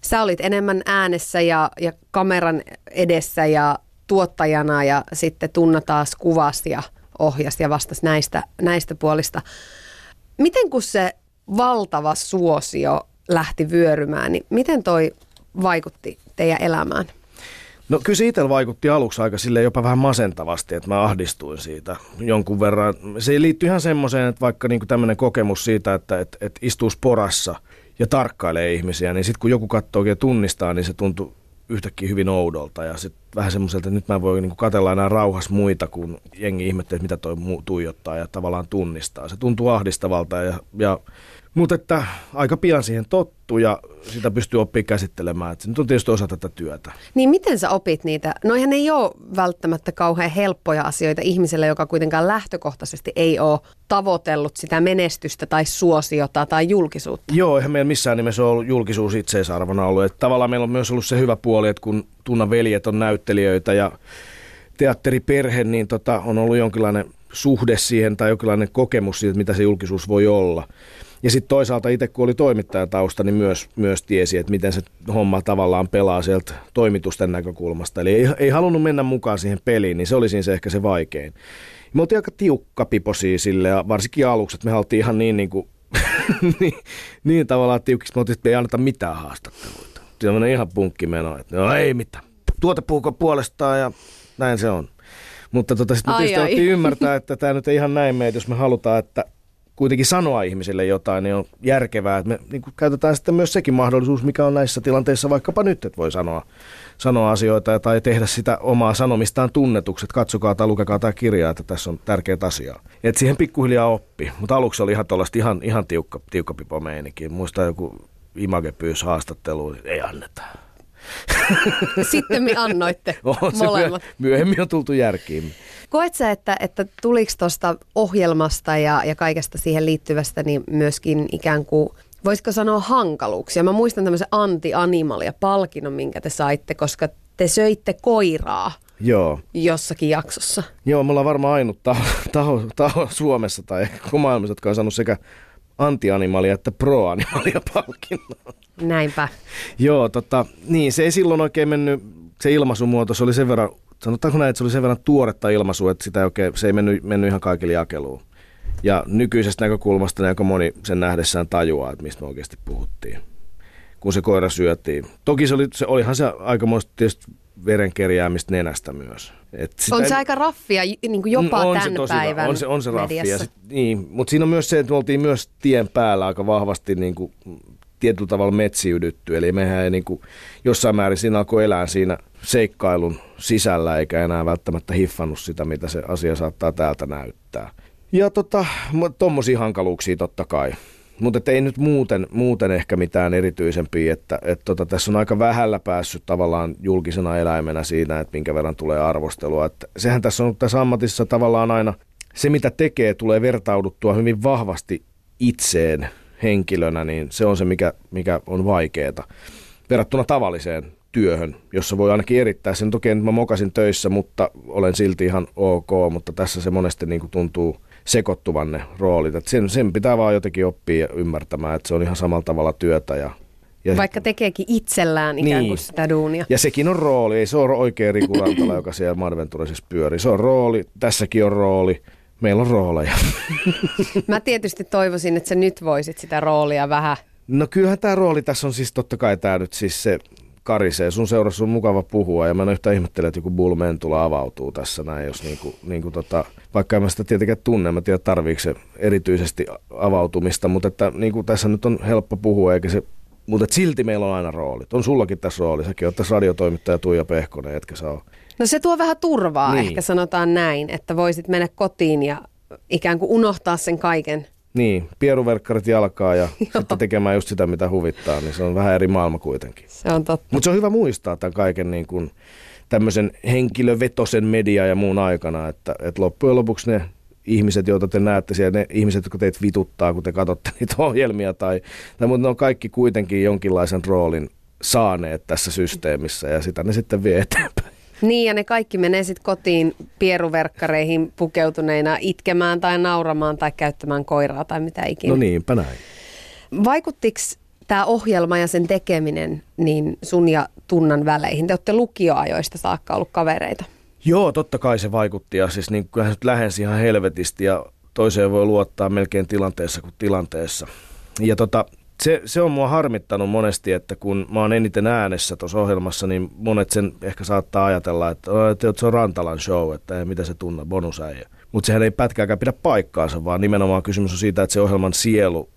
Sä olit enemmän äänessä ja, ja kameran edessä ja tuottajana ja sitten Tunna taas kuvasi ja ohjasi ja vastasi näistä, näistä puolista. Miten kun se valtava suosio lähti vyörymään, niin miten toi vaikutti teidän elämään? No kyllä se itsellä vaikutti aluksi aika sille jopa vähän masentavasti, että mä ahdistuin siitä jonkun verran. Se liittyy ihan semmoiseen, että vaikka niinku tämmöinen kokemus siitä, että et, et istuu sporassa ja tarkkailee ihmisiä, niin sitten kun joku katsoo ja tunnistaa, niin se tuntuu yhtäkkiä hyvin oudolta ja sitten vähän semmoiselta, että nyt mä voin niinku katella enää rauhassa muita, kun jengi ihmettelee, mitä toi tuijottaa ja tavallaan tunnistaa. Se tuntuu ahdistavalta ja, ja mutta että aika pian siihen tottu ja sitä pystyy oppimaan käsittelemään. Että se nyt on tietysti osa tätä työtä. Niin miten sä opit niitä? Noihän ei ole välttämättä kauhean helppoja asioita ihmiselle, joka kuitenkaan lähtökohtaisesti ei ole tavoitellut sitä menestystä tai suosiota tai julkisuutta. Joo, eihän meillä missään nimessä ole ollut julkisuus itseisarvona ollut. Että tavallaan meillä on myös ollut se hyvä puoli, että kun Tunnan veljet on näyttelijöitä ja teatteriperhe, niin tota, on ollut jonkinlainen suhde siihen tai jonkinlainen kokemus siitä, mitä se julkisuus voi olla. Ja sitten toisaalta itse kun oli toimittajatausta, niin myös, myös tiesi, että miten se homma tavallaan pelaa sieltä toimitusten näkökulmasta. Eli ei, ei halunnut mennä mukaan siihen peliin, niin se oli siinä se ehkä se vaikein. Me oltiin aika tiukka piposia sille, ja varsinkin aluksi, että me haltiin ihan niin, niin, kuin, niin, niin tavallaan tiukiksi, me oltiin, että me ei anneta mitään haastatteluita. Sellainen ihan punkkimeno, että no ei mitään. tuote puhuko puolestaan ja näin se on. Mutta tota, sitten Ai, tietysti ai. ymmärtää, että tämä nyt ei ihan näin mene, jos me halutaan, että kuitenkin sanoa ihmisille jotain, niin on järkevää, että me niin kuin käytetään sitten myös sekin mahdollisuus, mikä on näissä tilanteissa vaikkapa nyt, että voi sanoa, sanoa asioita tai tehdä sitä omaa sanomistaan tunnetukset. Katsokaa tai lukekaa tämä kirja, että tässä on tärkeät asiaa. Et siihen pikkuhiljaa oppi, mutta aluksi oli ihan tuollaista ihan, ihan tiukka, tiukka pipo meininki. Muistan joku Image pyysi haastatteluun, ei anneta. Sitten me annoitte On se molemmat. myö- myöhemmin on tultu järkiin. Koet sä, että, että tuliko tuosta ohjelmasta ja, ja kaikesta siihen liittyvästä niin myöskin ikään kuin, voisiko sanoa hankaluuksia? Mä muistan tämmöisen anti-animalia-palkinnon, minkä te saitte, koska te söitte koiraa Joo. jossakin jaksossa. Joo, me ollaan varmaan ainut taho, taho, taho Suomessa tai koko maailmassa, jotka on saanut sekä anti-animalia että pro-animalia palkinnon. Näinpä. Joo, tota, niin se ei silloin oikein mennyt, se ilmaisumuoto, se oli sen verran, sanotaanko näin, että se oli sen verran tuoretta ilmaisua, että sitä ei oikein, se ei mennyt, mennyt ihan kaikille jakeluun. Ja nykyisestä näkökulmasta niin aika moni sen nähdessään tajuaa, että mistä me oikeasti puhuttiin, kun se koira syötiin. Toki se, oli, se olihan se aikamoista tietysti verenkerjäämistä nenästä myös. Et sitä On ei- se aika raffia niin kuin jopa Mm, on tämän se tosi, päivän On se, on se raffi. Ja mediassa. sit, niin, mutta siinä on myös se, että me oltiin myös tien päällä aika vahvasti niin kuin, tietyllä tavalla metsiydytty. Eli mehän ei niin kuin, jossain määrin siinä alkoi elää siinä seikkailun sisällä, eikä enää välttämättä hiffannut sitä, mitä se asia saattaa täältä näyttää. Ja tota, hankaluuksia totta kai. Mutta ei nyt muuten, muuten ehkä mitään erityisempiä, että et tota, tässä on aika vähällä päässyt tavallaan julkisena eläimenä siinä, että minkä verran tulee arvostelua. Että sehän tässä on tässä ammatissa tavallaan aina, se mitä tekee tulee vertauduttua hyvin vahvasti itseen henkilönä, niin se on se, mikä, mikä on vaikeaa verrattuna tavalliseen työhön, jossa voi ainakin erittää sen. Toki mä mokasin töissä, mutta olen silti ihan ok, mutta tässä se monesti niin kuin tuntuu sekoittuvan ne roolit. Et sen, sen pitää vaan jotenkin oppia ymmärtämään, että se on ihan samalla tavalla työtä. Ja, ja, Vaikka tekeekin itsellään ikään kuin Niin. sitä duunia. ja sekin on rooli, ei se ole oikein Riku Rantala, joka siellä Madventuresissa pyörii. Se on rooli, tässäkin on rooli, meillä on rooleja. Mä tietysti toivoisin, että sä nyt voisit sitä roolia vähän No kyllähän tämä rooli tässä on siis totta kai tämä nyt siis se karisee. Sun seurassa on mukava puhua ja mä en yhtään ihmettele, että joku Bull Mentula avautuu tässä näin, jos niinku, niinku tota, vaikka en mä sitä tietenkään tunne, mä tiedän tarviiko se erityisesti avautumista, mutta että niinku tässä nyt on helppo puhua eikä se mutta silti meillä on aina roolit. On sullakin tässä rooli. Säkin oot tässä radiotoimittaja Tuija Pehkonen, etkä sä ole. No se tuo vähän turvaa, niin. ehkä sanotaan näin, että voisit mennä kotiin ja ikään kuin unohtaa sen kaiken. Niin, pieruverkkarit jalkaa ja sitten tekemään just sitä, mitä huvittaa, niin se on vähän eri maailma kuitenkin. Se on totta. Mutta se on hyvä muistaa tämän kaiken niin kuin tämmöisen henkilövetosen media ja muun aikana, että, että loppujen lopuksi ne ihmiset, joita te näette siellä, ne ihmiset, jotka teitä vituttaa, kun te katsotte niitä ohjelmia, tai, tai mutta ne on kaikki kuitenkin jonkinlaisen roolin saaneet tässä systeemissä ja sitä ne sitten vie eteenpäin. Niin, ja ne kaikki menee sitten kotiin pieruverkkareihin pukeutuneina itkemään tai nauramaan tai käyttämään koiraa tai mitä ikinä. No niinpä näin. Vaikuttiko tämä ohjelma ja sen tekeminen niin sun ja Tunnan väleihin? Te olette lukioajoista saakka ollut kavereita. Joo, totta kai se vaikutti ja siis niin kyllähän se lähensi ihan helvetisti ja toiseen voi luottaa melkein tilanteessa kuin tilanteessa. Ja tota, se, se on mua harmittanut monesti, että kun mä oon eniten äänessä tuossa ohjelmassa, niin monet sen ehkä saattaa ajatella, että, "Oi, että se on Rantalan show, että mitä se tunne, bonusäijä. Mutta sehän ei pätkääkään pidä paikkaansa, vaan nimenomaan kysymys on siitä, että se ohjelman sielu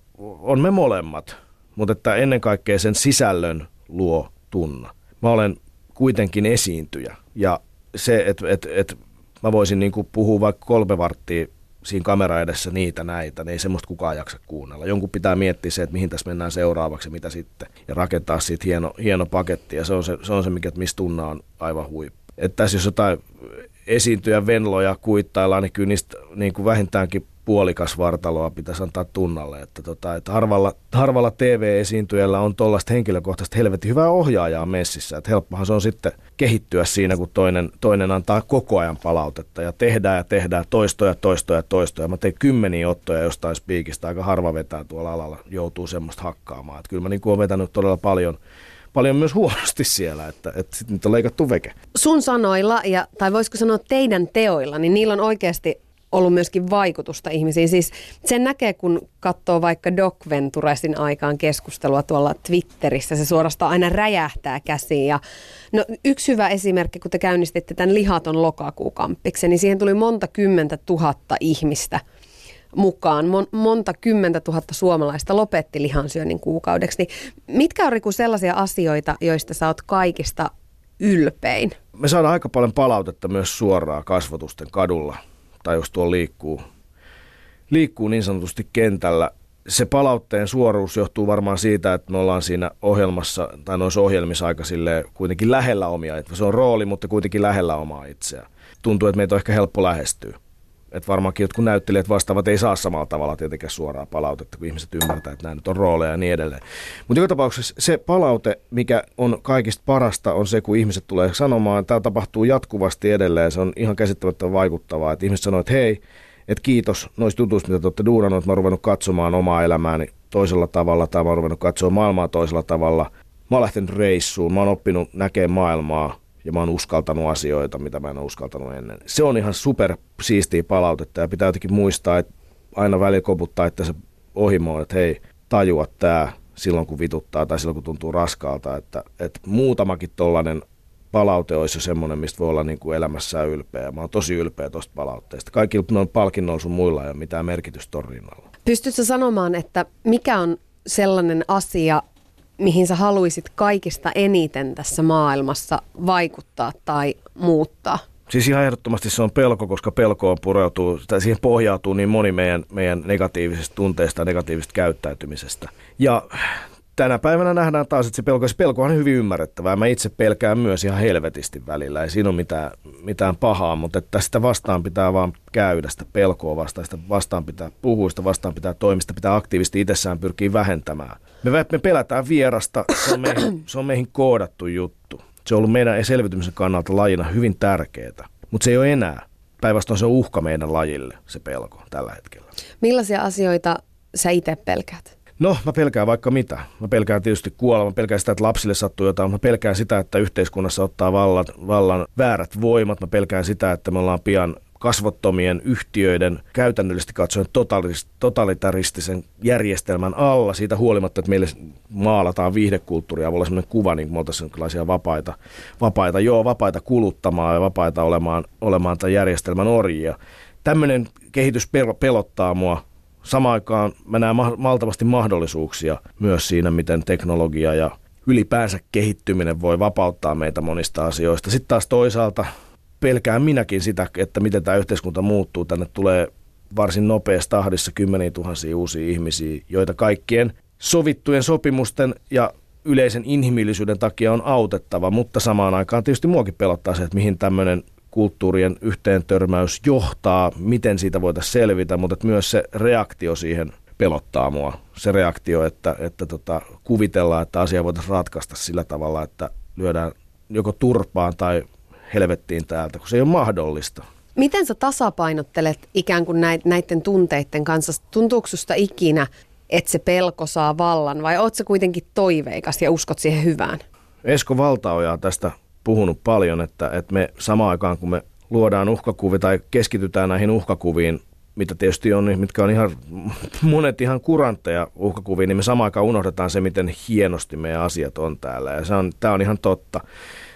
on me molemmat, mutta että ennen kaikkea sen sisällön luo tunna. Mä olen kuitenkin esiintyjä ja se, että et, et mä voisin niinku puhua vaikka kolme varttia siinä kamera edessä niitä näitä, niin ei semmoista kukaan jaksa kuunnella. Jonkun pitää miettiä se, että mihin tässä mennään seuraavaksi mitä sitten, ja rakentaa siitä hieno, hieno paketti, ja se on se, se, on se mikä, mistä tunna on aivan huippu. Että tässä jos jotain esiintyjä venloja kuittaillaan, niin kyllä niistä niin kuin vähintäänkin puolikas vartaloa pitäisi antaa tunnalle. Että, tota, että harvalla, harvalla TV-esiintyjällä on tuollaista henkilökohtaista helvetin hyvää ohjaajaa messissä. Että helppohan se on sitten kehittyä siinä, kun toinen, toinen antaa koko ajan palautetta ja tehdään ja tehdään toistoja, toistoja, toistoja. Mä tein kymmeniä ottoja jostain spiikistä, aika harva vetää tuolla alalla, joutuu semmoista hakkaamaan. Että kyllä mä niin kuin olen vetänyt todella paljon, paljon myös huonosti siellä, että, että sitten nyt on leikattu veke. Sun sanoilla, ja, tai voisiko sanoa teidän teoilla, niin niillä on oikeasti ollut myöskin vaikutusta ihmisiin. Siis sen näkee, kun katsoo vaikka Doc Venturesin aikaan keskustelua tuolla Twitterissä. Se suorastaan aina räjähtää käsiin. Ja no, yksi hyvä esimerkki, kun te käynnistitte tämän lihaton lokakuukamppiksen, niin siihen tuli monta kymmentä tuhatta ihmistä mukaan. Mon, monta kymmentä tuhatta suomalaista lopetti lihansyönnin kuukaudeksi. Niin mitkä on Riku sellaisia asioita, joista sä oot kaikista ylpein? Me saadaan aika paljon palautetta myös suoraan kasvotusten kadulla tai jos tuo liikkuu, liikkuu niin sanotusti kentällä. Se palautteen suoruus johtuu varmaan siitä, että me ollaan siinä ohjelmassa tai noissa ohjelmissa aika kuitenkin lähellä omia. Se on rooli, mutta kuitenkin lähellä omaa itseä. Tuntuu, että meitä on ehkä helppo lähestyä. Että varmaankin jotkut näyttelijät vastaavat ei saa samalla tavalla tietenkään suoraa palautetta, kun ihmiset ymmärtää, että nämä nyt on rooleja ja niin edelleen. Mutta joka tapauksessa se palaute, mikä on kaikista parasta, on se, kun ihmiset tulee sanomaan, että tämä tapahtuu jatkuvasti edelleen. Se on ihan käsittämättä vaikuttavaa, että ihmiset sanoo, että hei, että kiitos noista jutuista, mitä te olette duunannut, että mä oon ruvennut katsomaan omaa elämääni toisella tavalla tai mä oon ruvennut katsomaan maailmaa toisella tavalla. Mä oon lähtenyt reissuun, mä oon oppinut näkemään maailmaa, ja mä oon uskaltanut asioita, mitä mä en ole uskaltanut ennen. Se on ihan super siistiä palautetta ja pitää jotenkin muistaa, että aina välillä koputtaa, että se ohimo että hei, tajua tämä silloin kun vituttaa tai silloin kun tuntuu raskaalta, että, että muutamakin tollainen palaute olisi jo semmoinen, mistä voi olla niin kuin elämässään ylpeä. Mä oon tosi ylpeä tuosta palautteesta. Kaikilla noin palkinnoilla sun muilla ei ole mitään merkitystä torrinnalla. Pystytkö sanomaan, että mikä on sellainen asia, mihin sä haluaisit kaikista eniten tässä maailmassa vaikuttaa tai muuttaa? Siis ihan ehdottomasti se on pelko, koska pelkoon pureutuu, tai siihen pohjautuu niin moni meidän, meidän tunteista ja negatiivisesta käyttäytymisestä. Ja tänä päivänä nähdään taas, että se pelko, se pelko on hyvin ymmärrettävää. Mä itse pelkään myös ihan helvetisti välillä. Ei siinä ole mitään, mitään pahaa, mutta että sitä vastaan pitää vaan käydä, sitä pelkoa vastaan, sitä vastaan pitää puhua, sitä vastaan pitää toimista, pitää aktiivisesti itsessään pyrkiä vähentämään. Me, me pelätään vierasta, se on, meihin, se on meihin koodattu juttu. Se on ollut meidän selvitymisen kannalta lajina hyvin tärkeää, mutta se ei ole enää. Päinvastoin se on uhka meidän lajille, se pelko tällä hetkellä. Millaisia asioita sä itse pelkäät? No, mä pelkään vaikka mitä. Mä pelkään tietysti kuolema, mä pelkään sitä, että lapsille sattuu jotain, mä pelkään sitä, että yhteiskunnassa ottaa vallan, vallan väärät voimat, mä pelkään sitä, että me ollaan pian kasvottomien yhtiöiden käytännöllisesti katsoen totalitaristisen järjestelmän alla siitä huolimatta, että meille maalataan viihdekulttuuria, voi olla sellainen kuva, niin kuin me oltaisiin vapaita, vapaita, joo, vapaita kuluttamaan ja vapaita olemaan, olemaan tämän järjestelmän orjia. Tämmöinen kehitys pelottaa mua samaan aikaan mä näen valtavasti mahdollisuuksia myös siinä, miten teknologia ja ylipäänsä kehittyminen voi vapauttaa meitä monista asioista. Sitten taas toisaalta pelkään minäkin sitä, että miten tämä yhteiskunta muuttuu. Tänne tulee varsin nopeassa tahdissa kymmeniä tuhansia uusia ihmisiä, joita kaikkien sovittujen sopimusten ja yleisen inhimillisyyden takia on autettava, mutta samaan aikaan tietysti muakin pelottaa se, että mihin tämmöinen kulttuurien yhteen törmäys johtaa, miten siitä voitaisiin selvitä, mutta että myös se reaktio siihen pelottaa mua. Se reaktio, että, että tota, kuvitellaan, että asia voitaisiin ratkaista sillä tavalla, että lyödään joko turpaan tai helvettiin täältä, kun se ei ole mahdollista. Miten sä tasapainottelet ikään kuin näiden tunteiden kanssa? Tuntuuko susta ikinä, että se pelko saa vallan vai oot sä kuitenkin toiveikas ja uskot siihen hyvään? Esko Valtaoja tästä puhunut paljon, että, että me samaan aikaan kun me luodaan uhkakuvia tai keskitytään näihin uhkakuviin, mitä tietysti on, mitkä on ihan monet ihan kurantteja uhkakuvia, niin me samaan aikaan unohdetaan se, miten hienosti meidän asiat on täällä. Ja se on, tämä on ihan totta.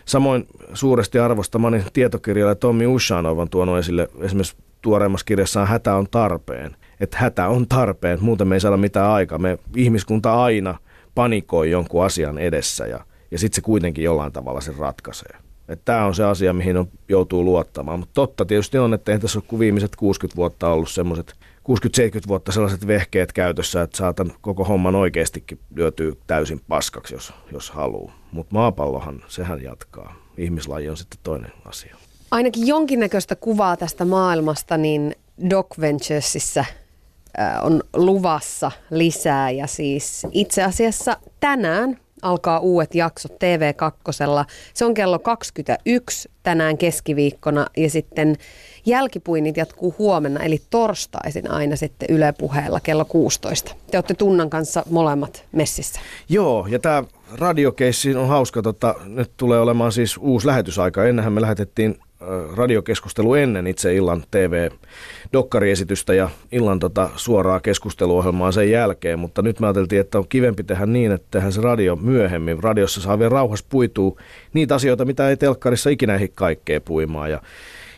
Samoin suuresti arvostamani tietokirjailija Tommi Ushanov on tuonut esille esimerkiksi tuoreemmassa kirjassaan Hätä on tarpeen. Että hätä on tarpeen, muuten me ei saada mitään aikaa. Me ihmiskunta aina panikoi jonkun asian edessä ja – ja sitten se kuitenkin jollain tavalla sen ratkaisee. Tämä on se asia, mihin on, joutuu luottamaan. Mutta totta tietysti on, että eihän tässä ole kuin viimeiset 60 vuotta ollut semmoiset 60-70 vuotta sellaiset vehkeet käytössä, että saatan koko homman oikeastikin lyötyä täysin paskaksi, jos, jos haluaa. Mutta maapallohan, sehän jatkaa. Ihmislaji on sitten toinen asia. Ainakin jonkinnäköistä kuvaa tästä maailmasta, niin Doc Venturesissa on luvassa lisää. Ja siis itse asiassa tänään alkaa uudet jaksot TV2. Se on kello 21 tänään keskiviikkona ja sitten jälkipuinnit jatkuu huomenna, eli torstaisin aina sitten Yle puheella kello 16. Te olette Tunnan kanssa molemmat messissä. Joo, ja tämä radiokeissi on hauska. Tota, nyt tulee olemaan siis uusi lähetysaika. Ennenhän me lähetettiin radiokeskustelu ennen itse illan TV-dokkariesitystä ja illan tota suoraa keskusteluohjelmaa sen jälkeen, mutta nyt me ajateltiin, että on kivempi tehdä niin, että tehdään se radio myöhemmin. Radiossa saa vielä rauhassa puituu niitä asioita, mitä ei telkkarissa ikinä ehdi kaikkea puimaan ja,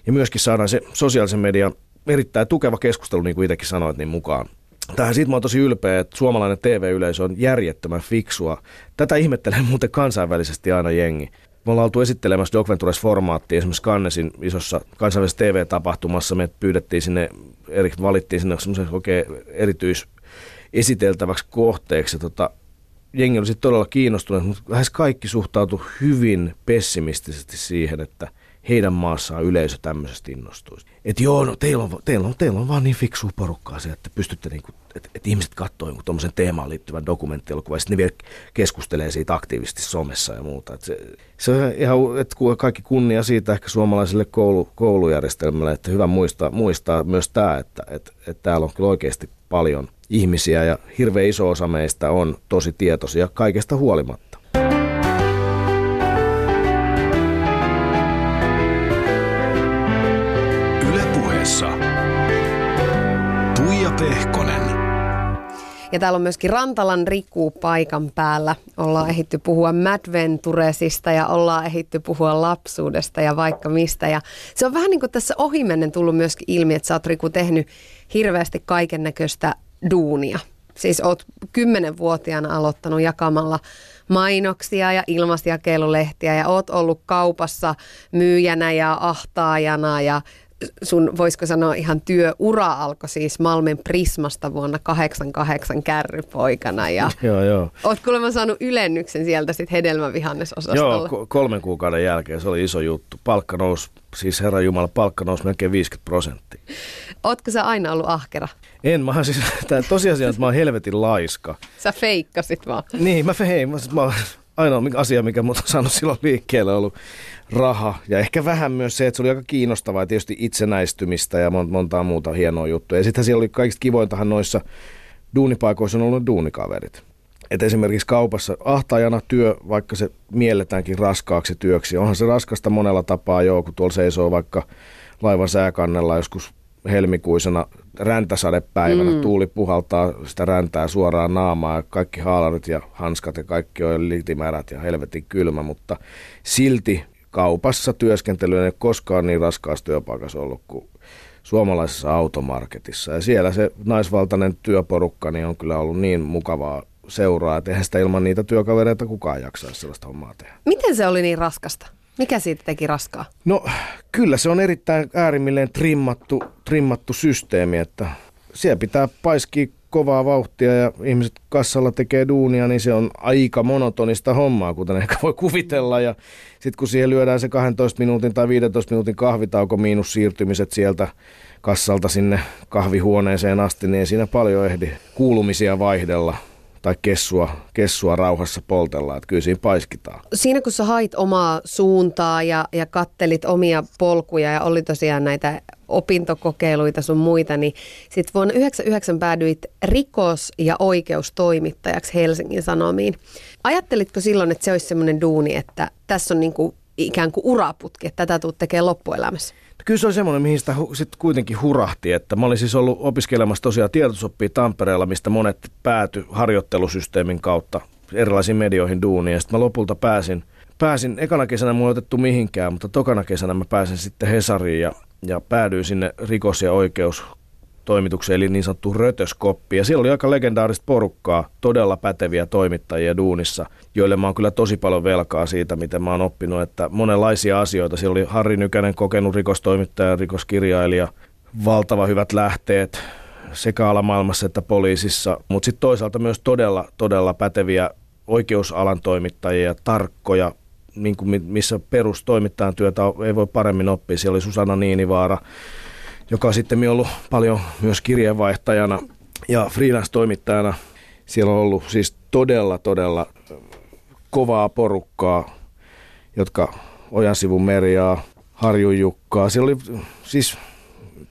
ja myöskin saadaan se sosiaalisen median erittäin tukeva keskustelu, niin kuin itsekin sanoit, niin mukaan. Tähän siitä mä oon tosi ylpeä, että suomalainen TV-yleisö on järjettömän fiksua. Tätä ihmettelee muuten kansainvälisesti aina jengi. Me ollaan oltu esittelemässä Doc Ventures-formaattia esimerkiksi Cannesin isossa kansainvälisessä TV-tapahtumassa. Me pyydettiin sinne, eri, valittiin sinne semmoisen oikein erityisesiteltäväksi kohteeksi. Tota, jengi oli todella kiinnostunut, mutta lähes kaikki suhtautu hyvin pessimistisesti siihen, että heidän maassaan yleisö tämmöisestä innostuisi. Että joo, no teillä on, teillä, on, teillä on vaan niin fiksua porukkaa se, että pystytte niinku, että et ihmiset katsoo jonkun tuommoisen teemaan liittyvän dokumenttielokuvan ja sitten ne vielä keskustelee siitä aktiivisesti somessa ja muuta. Et se, se on ihan, että kaikki kunnia siitä ehkä suomalaiselle koulu, koulujärjestelmälle, että hyvä muistaa, muistaa myös tämä, että et, et täällä on kyllä oikeasti paljon ihmisiä ja hirveän iso osa meistä on tosi tietoisia kaikesta huolimatta. Ja täällä on myöskin Rantalan Riku paikan päällä. Ollaan ehitty puhua Madventuresista ja ollaan ehitty puhua lapsuudesta ja vaikka mistä. Ja se on vähän niin kuin tässä ohimennen tullut myöskin ilmi, että sä oot Riku tehnyt hirveästi kaiken näköistä duunia. Siis oot kymmenenvuotiaana aloittanut jakamalla mainoksia ja ilmasjakelulehtiä ja oot ollut kaupassa myyjänä ja ahtaajana ja sun, voisiko sanoa, ihan työura alkoi siis Malmin Prismasta vuonna 88 kärrypoikana. Ja joo, joo. Oot kuulemma saanut ylennyksen sieltä sitten hedelmävihannesosastolle. Joo, kolmen kuukauden jälkeen se oli iso juttu. Palkka nousi, siis Herra Jumala, palkka nousi melkein 50 prosenttia. Ootko sä aina ollut ahkera? En, mä siis, tosiasia että mä oon helvetin laiska. Sä feikkasit vaan. Niin, mä, hei, mä, mä ainoa asia, mikä mut on saanut silloin liikkeelle, on ollut raha. Ja ehkä vähän myös se, että se oli aika kiinnostavaa tietysti itsenäistymistä ja montaa muuta hienoa juttuja. Ja sitten siellä oli kaikista kivointahan noissa duunipaikoissa on ollut duunikaverit. Et esimerkiksi kaupassa ahtajana työ, vaikka se mielletäänkin raskaaksi työksi, onhan se raskasta monella tapaa joo, kun tuolla seisoo vaikka laivan sääkannella joskus helmikuisena räntäsadepäivänä. Mm. Tuuli puhaltaa sitä räntää suoraan naamaa ja kaikki haalarit ja hanskat ja kaikki on litimärät ja helvetin kylmä, mutta silti kaupassa työskentely ei koskaan niin raskaassa työpaikassa ollut kuin suomalaisessa automarketissa. Ja siellä se naisvaltainen työporukka niin on kyllä ollut niin mukavaa seuraa, että eihän sitä ilman niitä työkavereita kukaan jaksaisi sellaista hommaa tehdä. Miten se oli niin raskasta? Mikä siitä teki raskaa? No kyllä se on erittäin äärimmilleen trimmattu, trimmattu systeemi, että siellä pitää paiskia kovaa vauhtia ja ihmiset kassalla tekee duunia, niin se on aika monotonista hommaa, kuten ehkä voi kuvitella. Ja sitten kun siihen lyödään se 12 minuutin tai 15 minuutin kahvitauko miinus siirtymiset sieltä kassalta sinne kahvihuoneeseen asti, niin ei siinä paljon ehdi kuulumisia vaihdella tai kessua, kessua rauhassa poltella, että kyllä siinä paiskitaan. Siinä kun sä hait omaa suuntaa ja, ja kattelit omia polkuja ja oli tosiaan näitä opintokokeiluita sun muita, niin sitten vuonna 1999 päädyit rikos- ja oikeustoimittajaksi Helsingin Sanomiin. Ajattelitko silloin, että se olisi semmoinen duuni, että tässä on niinku ikään kuin uraputki, että tätä tuut tekemään loppuelämässä? Kyllä se on semmoinen, mihin sitä hu- sit kuitenkin hurahti, että mä olin siis ollut opiskelemassa tosiaan tietosoppia Tampereella, mistä monet pääty harjoittelusysteemin kautta erilaisiin medioihin duuniin. Ja sitten mä lopulta pääsin, pääsin, ekana kesänä mulla otettu mihinkään, mutta tokana kesänä mä pääsin sitten Hesariin ja, ja päädyin sinne rikos- ja oikeus toimitukseen, eli niin sanottu rötöskoppi. Ja siellä oli aika legendaarista porukkaa, todella päteviä toimittajia duunissa, joille mä oon kyllä tosi paljon velkaa siitä, miten mä oon oppinut, että monenlaisia asioita. Siellä oli Harri Nykänen, kokenut rikostoimittaja, rikoskirjailija, valtava hyvät lähteet sekä alamaailmassa että poliisissa, mutta sitten toisaalta myös todella, todella päteviä oikeusalan toimittajia, tarkkoja, niin kuin missä perustoimittajan työtä ei voi paremmin oppia. Siellä oli Susanna Niinivaara, joka on sitten ollut paljon myös kirjeenvaihtajana ja freelance-toimittajana. Siellä on ollut siis todella, todella kovaa porukkaa, jotka Ojansivun Merjaa, Harjun Jukkaa. Siellä oli siis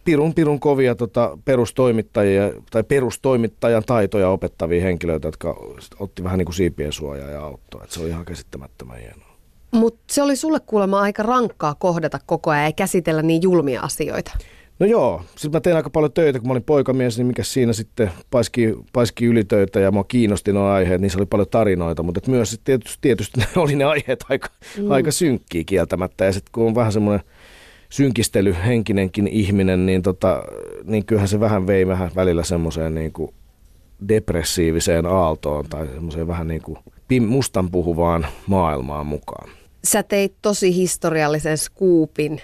pirun pirun kovia tota, perustoimittajia tai perustoimittajan taitoja opettavia henkilöitä, jotka otti vähän niin kuin siipien suojaa ja auttoa. Et se oli ihan käsittämättömän hienoa. Mutta se oli sulle kuulemma aika rankkaa kohdata koko ajan ja käsitellä niin julmia asioita. No joo, sitten mä tein aika paljon töitä, kun mä olin poikamies, niin mikä siinä sitten paiski, paiski ylitöitä ja mua kiinnosti nuo aiheet, niin se oli paljon tarinoita, mutta et myös tietysti, tietysti ne oli ne aiheet aika, mm. aika synkkiä kieltämättä ja sitten kun on vähän semmoinen synkistelyhenkinenkin ihminen, niin, tota, niin kyllähän se vähän vei vähän välillä semmoiseen niin kuin depressiiviseen aaltoon tai semmoiseen vähän niin kuin mustan puhuvaan maailmaan mukaan. Sä teit tosi historiallisen skuupin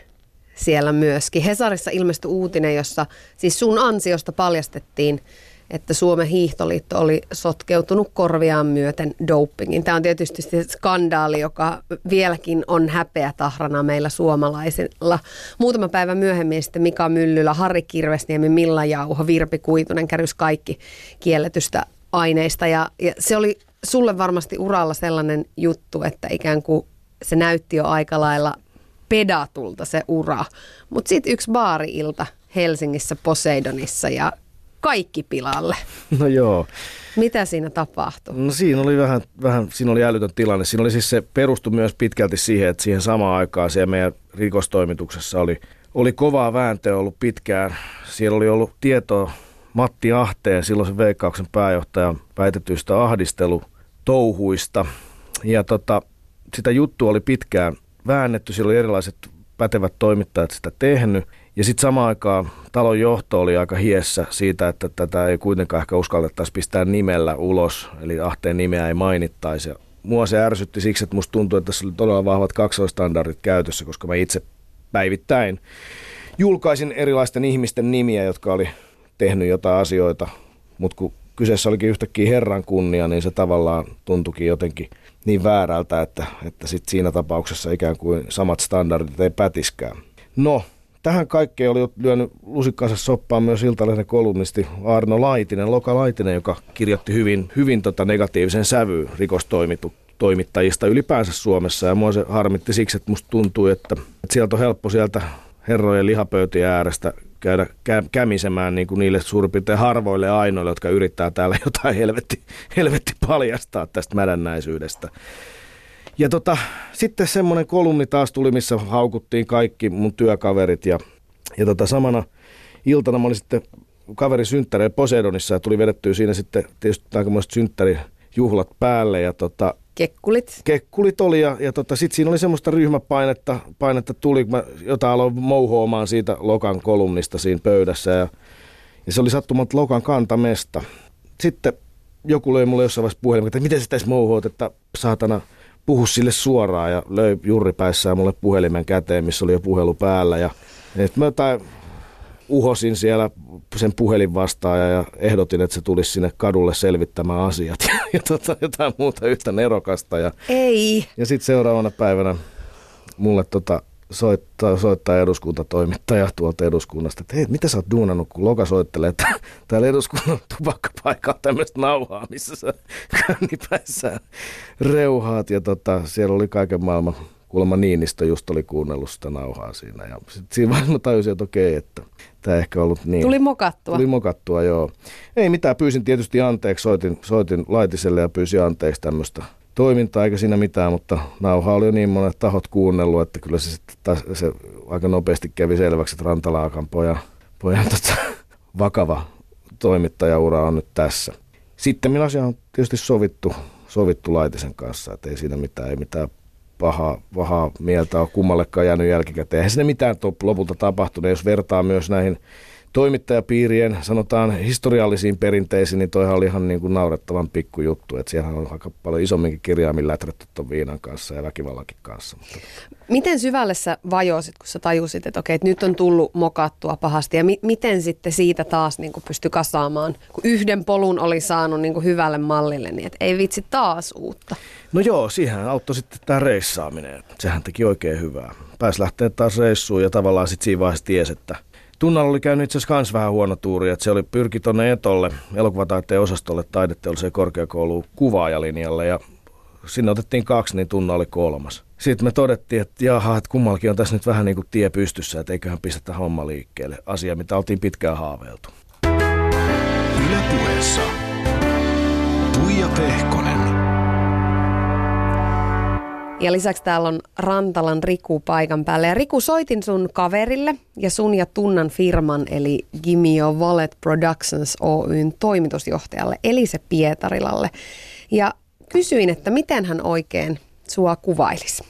siellä myöskin. Hesarissa ilmestyi uutinen, jossa siis sun ansiosta paljastettiin, että Suomen hiihtoliitto oli sotkeutunut korviaan myöten dopingin. Tämä on tietysti se skandaali, joka vieläkin on häpeä tahrana meillä suomalaisilla. Muutama päivä myöhemmin sitten Mika Myllylä, Harri Kirvesniemi, Milla Jauho, Virpi Kuitunen kärjys kaikki kielletystä aineista. Ja, ja se oli sulle varmasti uralla sellainen juttu, että ikään kuin se näytti jo aika lailla pedatulta se ura. Mutta sitten yksi baari-ilta Helsingissä Poseidonissa ja kaikki pilalle. No joo. Mitä siinä tapahtui? No siinä oli vähän, vähän siinä oli älytön tilanne. Siinä oli siis se perustu myös pitkälti siihen, että siihen samaan aikaan siellä meidän rikostoimituksessa oli, oli kovaa vääntöä ollut pitkään. Siellä oli ollut tietoa Matti Ahteen, silloisen veikkauksen pääjohtajan väitetyistä ahdistelutouhuista. Ja tota, sitä juttua oli pitkään väännetty, siellä oli erilaiset pätevät toimittajat sitä tehnyt. Ja sitten samaan aikaan talon johto oli aika hiessä siitä, että tätä ei kuitenkaan ehkä uskallettaisi pistää nimellä ulos, eli Ahteen nimeä ei mainittaisi. Ja mua se ärsytti siksi, että musta tuntui, että tässä oli todella vahvat kaksoistandardit käytössä, koska mä itse päivittäin julkaisin erilaisten ihmisten nimiä, jotka oli tehnyt jotain asioita, mutta kun kyseessä olikin yhtäkkiä Herran kunnia, niin se tavallaan tuntuikin jotenkin niin väärältä, että, että sit siinä tapauksessa ikään kuin samat standardit ei pätiskään. No, tähän kaikkeen oli lyönyt lusikkansa soppaan myös Iltalehden kolumnisti Arno Laitinen, Loka Laitinen, joka kirjoitti hyvin, hyvin tota negatiivisen sävyyn rikostoimittajista ylipäänsä Suomessa. Ja mua se harmitti siksi, että musta tuntui, että, että sieltä on helppo sieltä herrojen lihapöytien äärestä käydä kä- kämisemään niin kuin niille suurin piirtein harvoille ainoille, jotka yrittää täällä jotain helvetti, helvetti paljastaa tästä mädännäisyydestä. Ja tota, sitten semmoinen kolumni taas tuli, missä haukuttiin kaikki mun työkaverit ja, ja tota, samana iltana mä olin sitten kaverin synttäreillä Poseidonissa ja tuli vedettyä siinä sitten tietysti aikamoiset synttärijuhlat päälle ja tota, Kekkulit. Kekkulit oli ja, ja tota, sitten siinä oli semmoista ryhmäpainetta, painetta tuli, mä jotain aloin mouhoamaan siitä Lokan kolumnista siinä pöydässä ja, ja se oli sattumat Lokan kantamesta. Sitten joku löi mulle jossain vaiheessa puhelimen, että miten sä tässä että saatana puhu sille suoraan ja löi juuripäissään mulle puhelimen käteen, missä oli jo puhelu päällä ja että mä jotain uhosin siellä sen puhelin vastaaja ja ehdotin, että se tulisi sinne kadulle selvittämään asiat ja, ja tota, jotain muuta yhtä nerokasta. Ja, Ei. Ja sitten seuraavana päivänä mulle tota, soittaa, soittaa eduskuntatoimittaja tuolta eduskunnasta, että hei, mitä sä oot duunannut, kun Loka soittelee, että täällä eduskunnan tupakkapaikalla tämmöistä nauhaa, missä sä reuhaat. Ja tota, siellä oli kaiken maailman kuulemma Niinistö just oli kuunnellut sitä nauhaa siinä. Ja sit siinä vaiheessa mä tajusin, että okei, että tämä ehkä ollut niin. Tuli mokattua. Tuli mokattua, joo. Ei mitään, pyysin tietysti anteeksi, soitin, soitin Laitiselle ja pyysin anteeksi tämmöistä toimintaa eikä siinä mitään, mutta nauha oli jo niin monet tahot kuunnellut, että kyllä se, sitten se aika nopeasti kävi selväksi, että Rantalaakan pojan, pojan tota, vakava toimittajaura on nyt tässä. Sitten minä asia on tietysti sovittu, sovittu Laitisen kanssa, että ei siinä mitään, ei mitään pahaa, pahaa mieltä ole kummallekaan jäänyt jälkikäteen. Eihän sinne mitään lopulta tapahtunut, jos vertaa myös näihin toimittajapiirien, sanotaan historiallisiin perinteisiin, niin toihan oli ihan niin kuin naurettavan pikkujuttu. Että siellä on aika paljon isomminkin kirjaimin läträtty tuon viinan kanssa ja väkivallakin kanssa. Mutta... Miten syvälle sä vajoisit, kun sä tajusit, että okei, että nyt on tullut mokattua pahasti ja mi- miten sitten siitä taas niin kuin pysty kasaamaan, kun yhden polun oli saanut niin kuin hyvälle mallille, niin että ei vitsi taas uutta. No joo, siihen auttoi sitten tämä reissaaminen. Sehän teki oikein hyvää. Pääsi lähteä taas reissuun ja tavallaan sitten siinä vaiheessa tiesi, että – Tunnalla oli käynyt itse asiassa myös vähän huono tuuri, että se oli pyrki tuonne Etolle, elokuvataiteen osastolle taideteolliseen korkeakouluun kuvaajalinjalle ja sinne otettiin kaksi, niin Tunna oli kolmas. Sitten me todettiin, että jaha, että kummallakin on tässä nyt vähän niin kuin tie pystyssä, että eiköhän pistetä homma liikkeelle. Asia, mitä oltiin pitkään haaveiltu. Ylepuheessa Tuija Pehkonen. Ja lisäksi täällä on Rantalan Riku paikan päällä. Ja Riku, soitin sun kaverille ja sun ja Tunnan firman, eli Gimio Wallet Productions Oyn toimitusjohtajalle, Elise Pietarilalle. Ja kysyin, että miten hän oikein sua kuvailisi.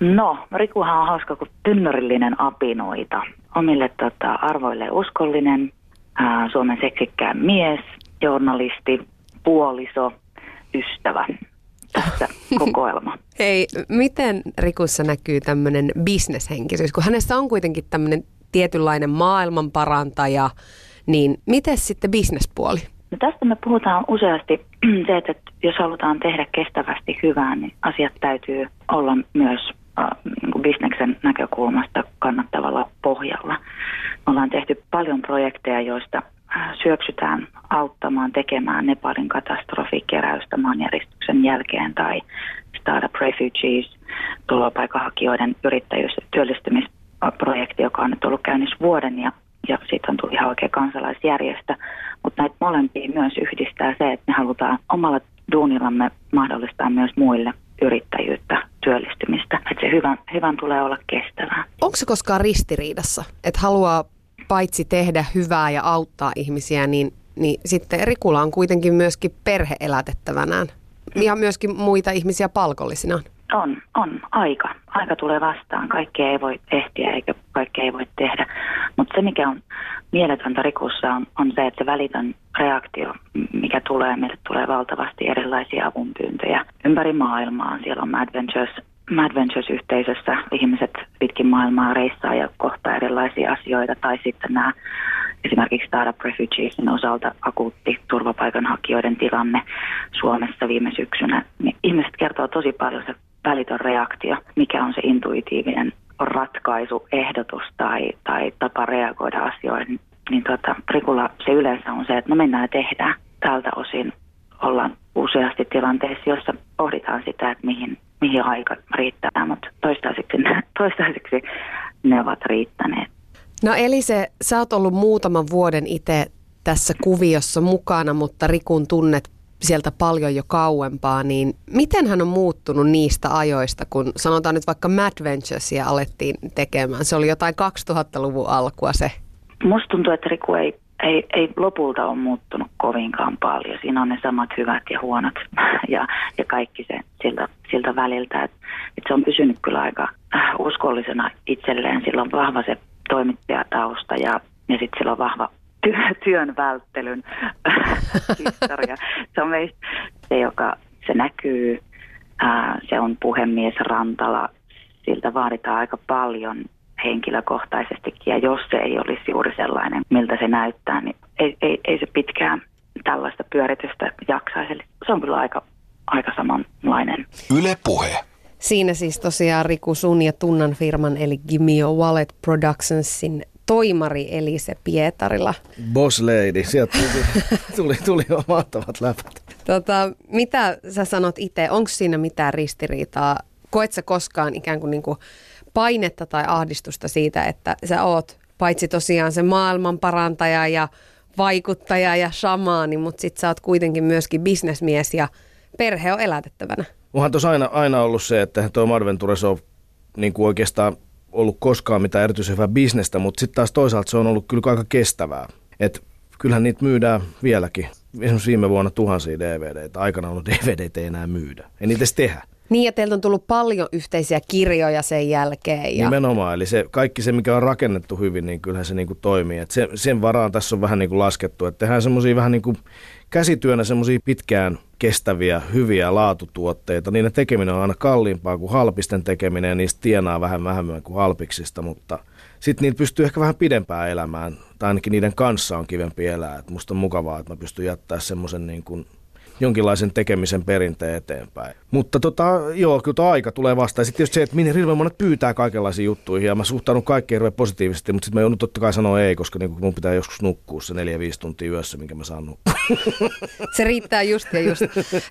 No, Rikuhan on hauska kuin tynnörillinen apinoita. Omille tota, arvoille uskollinen, ää, Suomen seksikkään mies, journalisti, puoliso, ystävä. Tässä kokoelma. Hei, miten Rikussa näkyy tämmöinen bisneshenkisyys, kun hänessä on kuitenkin tämmöinen tietynlainen maailmanparantaja, niin miten sitten bisnespuoli? No tästä me puhutaan useasti se, että jos halutaan tehdä kestävästi hyvää, niin asiat täytyy olla myös äh, niin bisneksen näkökulmasta kannattavalla pohjalla. Me ollaan tehty paljon projekteja, joista syöksytään auttamaan tekemään Nepalin katastrofikeräystä maanjäristyksen jälkeen tai Startup Refugees, turvapaikanhakijoiden yrittäjyys- ja työllistymisprojekti, joka on nyt ollut käynnissä vuoden ja, ja siitä on tullut ihan oikea kansalaisjärjestö. Mutta näitä molempia myös yhdistää se, että me halutaan omalla duunillamme mahdollistaa myös muille yrittäjyyttä, työllistymistä. Että se hyvän, hyvän tulee olla kestävää. Onko se koskaan ristiriidassa, että haluaa paitsi tehdä hyvää ja auttaa ihmisiä, niin, niin sitten Rikula on kuitenkin myöskin perhe elätettävänään ja myöskin muita ihmisiä palkollisinaan? On, on. Aika. Aika tulee vastaan. Kaikkea ei voi ehtiä eikä kaikkea ei voi tehdä. Mutta se, mikä on mieletöntä Rikussa, on, on se, että se välitön reaktio, mikä tulee, meille tulee valtavasti erilaisia avunpyyntöjä ympäri maailmaa. Siellä on Mad Ventures, Mad Ventures-yhteisössä ihmiset pitkin maailmaa reissaa ja kohtaa erilaisia asioita. Tai sitten nämä esimerkiksi Startup Refugeesin osalta akuutti turvapaikanhakijoiden tilanne Suomessa viime syksynä. Niin ihmiset kertoo tosi paljon se välitön reaktio, mikä on se intuitiivinen ratkaisu, ehdotus tai, tai tapa reagoida asioihin. Niin tuota, Rikulla se yleensä on se, että no mennään ja tehdään. Tältä osin ollaan useasti tilanteissa, jossa pohditaan sitä, että mihin, mihin aika riittää, mutta toistaiseksi, toistaiseksi ne ovat riittäneet. No Elise, sä oot ollut muutaman vuoden itse tässä kuviossa mukana, mutta Rikun tunnet sieltä paljon jo kauempaa, niin miten hän on muuttunut niistä ajoista, kun sanotaan nyt vaikka Mad Venturesia alettiin tekemään? Se oli jotain 2000-luvun alkua se. Musta tuntuu, että Riku ei, ei, ei lopulta ole muuttunut kovinkaan paljon. Siinä on ne samat hyvät ja huonot ja, ja kaikki se siltä, siltä väliltä. Et, et se on pysynyt kyllä aika äh, uskollisena itselleen. Sillä on vahva se toimittajatausta ja, ja sitten sillä on vahva työ, työn välttelyn historia. Se on meistä se, joka se näkyy. Ää, se on puhemies Rantala. Siltä vaaditaan aika paljon henkilökohtaisestikin. Ja jos se ei olisi juuri sellainen, miltä se näyttää, niin ei, ei, ei se pitkään tällaista pyöritystä jaksaisi. Eli se on kyllä aika, aika samanlainen. Yle Puhe. Siinä siis tosiaan Riku sun ja Tunnan firman eli Gimio Wallet Productionsin toimari Elise Pietarilla. Boss lady, sieltä tuli, tuli, tuli jo mahtavat läpät. Tota, mitä sä sanot itse, onko siinä mitään ristiriitaa? Koet sä koskaan ikään kuin, niin kuin painetta tai ahdistusta siitä, että sä oot paitsi tosiaan se maailman parantaja ja vaikuttaja ja shamaani, mutta sit sä oot kuitenkin myöskin bisnesmies ja perhe on elätettävänä. Onhan tuossa aina, aina ollut se, että tuo Madventures on niin kuin oikeastaan ollut koskaan mitään erityisen hyvää bisnestä, mutta sitten taas toisaalta se on ollut kyllä aika kestävää. Et kyllähän niitä myydään vieläkin. Esimerkiksi viime vuonna tuhansia DVDitä. Aikana ollut DVDtä ei enää myydä. Ei niitä edes tehdä. Niin ja teiltä on tullut paljon yhteisiä kirjoja sen jälkeen. Ja... Nimenomaan, eli se, kaikki se mikä on rakennettu hyvin, niin kyllähän se niin kuin toimii. Et se, sen varaan tässä on vähän niin kuin laskettu, että tehdään semmoisia vähän niin kuin käsityönä semmoisia pitkään kestäviä, hyviä laatutuotteita. Niiden tekeminen on aina kalliimpaa kuin halpisten tekeminen ja niistä tienaa vähän vähemmän kuin halpiksista, mutta sitten niitä pystyy ehkä vähän pidempään elämään, tai ainakin niiden kanssa on kivempi elää. Et musta on mukavaa, että mä pystyn jättämään semmoisen niin kuin jonkinlaisen tekemisen perinteen eteenpäin. Mutta tota, joo, kyllä aika tulee vastaan. Sitten tietysti se, että minne hirveän monet pyytää kaikenlaisiin juttuihin ja mä suhtaudun kaikkeen hirveän positiivisesti, mutta sitten mä joudun totta kai sanoa ei, koska niin mun pitää joskus nukkua se neljä viisi tuntia yössä, minkä mä saan nukkua. Se riittää just ja just.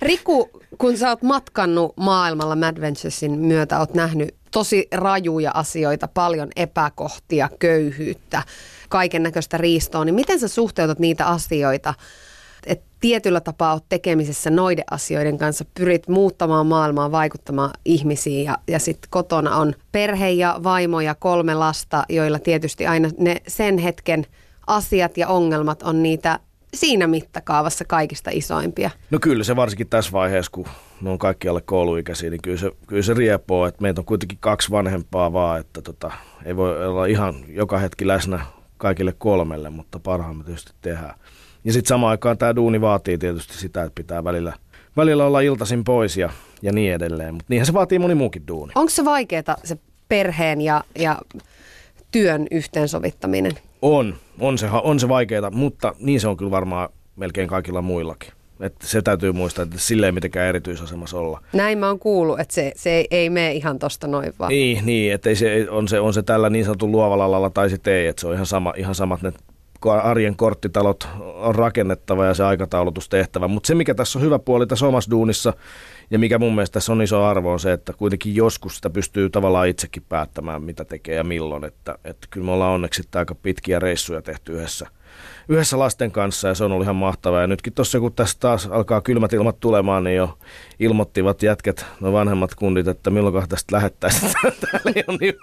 Riku, kun sä oot matkannut maailmalla Mad Venturesin myötä, oot nähnyt tosi rajuja asioita, paljon epäkohtia, köyhyyttä, kaiken näköistä riistoa, niin miten sä suhteutat niitä asioita et tietyllä tapaa olet tekemisessä noiden asioiden kanssa, pyrit muuttamaan maailmaa, vaikuttamaan ihmisiin ja, ja sitten kotona on perhe ja vaimo ja kolme lasta, joilla tietysti aina ne sen hetken asiat ja ongelmat on niitä siinä mittakaavassa kaikista isoimpia. No kyllä se varsinkin tässä vaiheessa, kun ne on kaikki alle kouluikäisiä, niin kyllä se, kyllä se riepoo, että meitä on kuitenkin kaksi vanhempaa vaan, että tota, ei voi olla ihan joka hetki läsnä kaikille kolmelle, mutta parhaamme tietysti tehdään. Ja sitten samaan aikaan tämä duuni vaatii tietysti sitä, että pitää välillä, välillä olla iltaisin pois ja, ja niin edelleen. Mutta niinhän se vaatii moni muukin duuni. Onko se vaikeaa se perheen ja, ja työn yhteensovittaminen? On, on se, on se vaikeaa, mutta niin se on kyllä varmaan melkein kaikilla muillakin. Että se täytyy muistaa, että sille ei mitenkään erityisasemassa olla. Näin mä oon kuullut, että se, se ei, ei mene ihan tosta noin vaan. Niin, niin että se, on, se, on se tällä niin sanotun luovalla alalla tai sitten ei, että se on ihan, sama, ihan samat ne arjen korttitalot on rakennettava ja se aikataulutus tehtävä. Mutta se, mikä tässä on hyvä puoli tässä omassa duunissa ja mikä mun mielestä tässä on iso arvo on se, että kuitenkin joskus sitä pystyy tavallaan itsekin päättämään, mitä tekee ja milloin. Että, että kyllä me ollaan onneksi aika pitkiä reissuja tehty yhdessä, yhdessä lasten kanssa ja se on ollut ihan mahtavaa. Ja nytkin tuossa kun tässä taas alkaa kylmät ilmat tulemaan, niin jo ilmoittivat jätket, no vanhemmat kundit, että milloin tästä lähettäisiin. Täällä niin,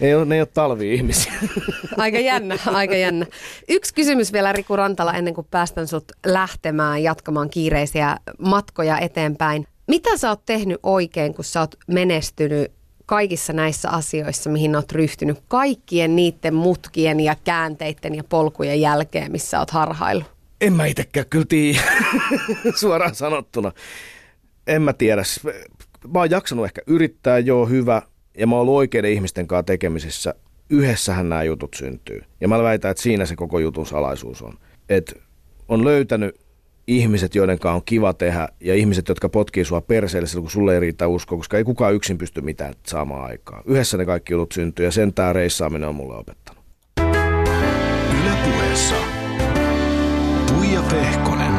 ei ole, ne ei ole talvi-ihmisiä. Aika jännä, aika jännä. Yksi kysymys vielä Riku Rantala ennen kuin päästän sut lähtemään jatkamaan kiireisiä matkoja eteenpäin. Mitä sä oot tehnyt oikein, kun sä oot menestynyt kaikissa näissä asioissa, mihin oot ryhtynyt, kaikkien niiden mutkien ja käänteiden ja polkujen jälkeen, missä oot harhailu? En mä itsekään kyllä tiedä, suoraan sanottuna. En mä tiedä. Mä oon jaksanut ehkä yrittää, joo hyvä, ja mä oon ollut oikeiden ihmisten kanssa tekemisissä. Yhdessähän nämä jutut syntyy. Ja mä väitän, että siinä se koko jutun salaisuus on. Että on löytänyt ihmiset, joiden kanssa on kiva tehdä, ja ihmiset, jotka potkii sua perseelle silloin, kun sulle ei riitä usko, koska ei kukaan yksin pysty mitään saamaan aikaa. Yhdessä ne kaikki jutut syntyy, ja sen tämä reissaaminen on mulle opettanut. Ylepuheessa Tuija Pehkonen.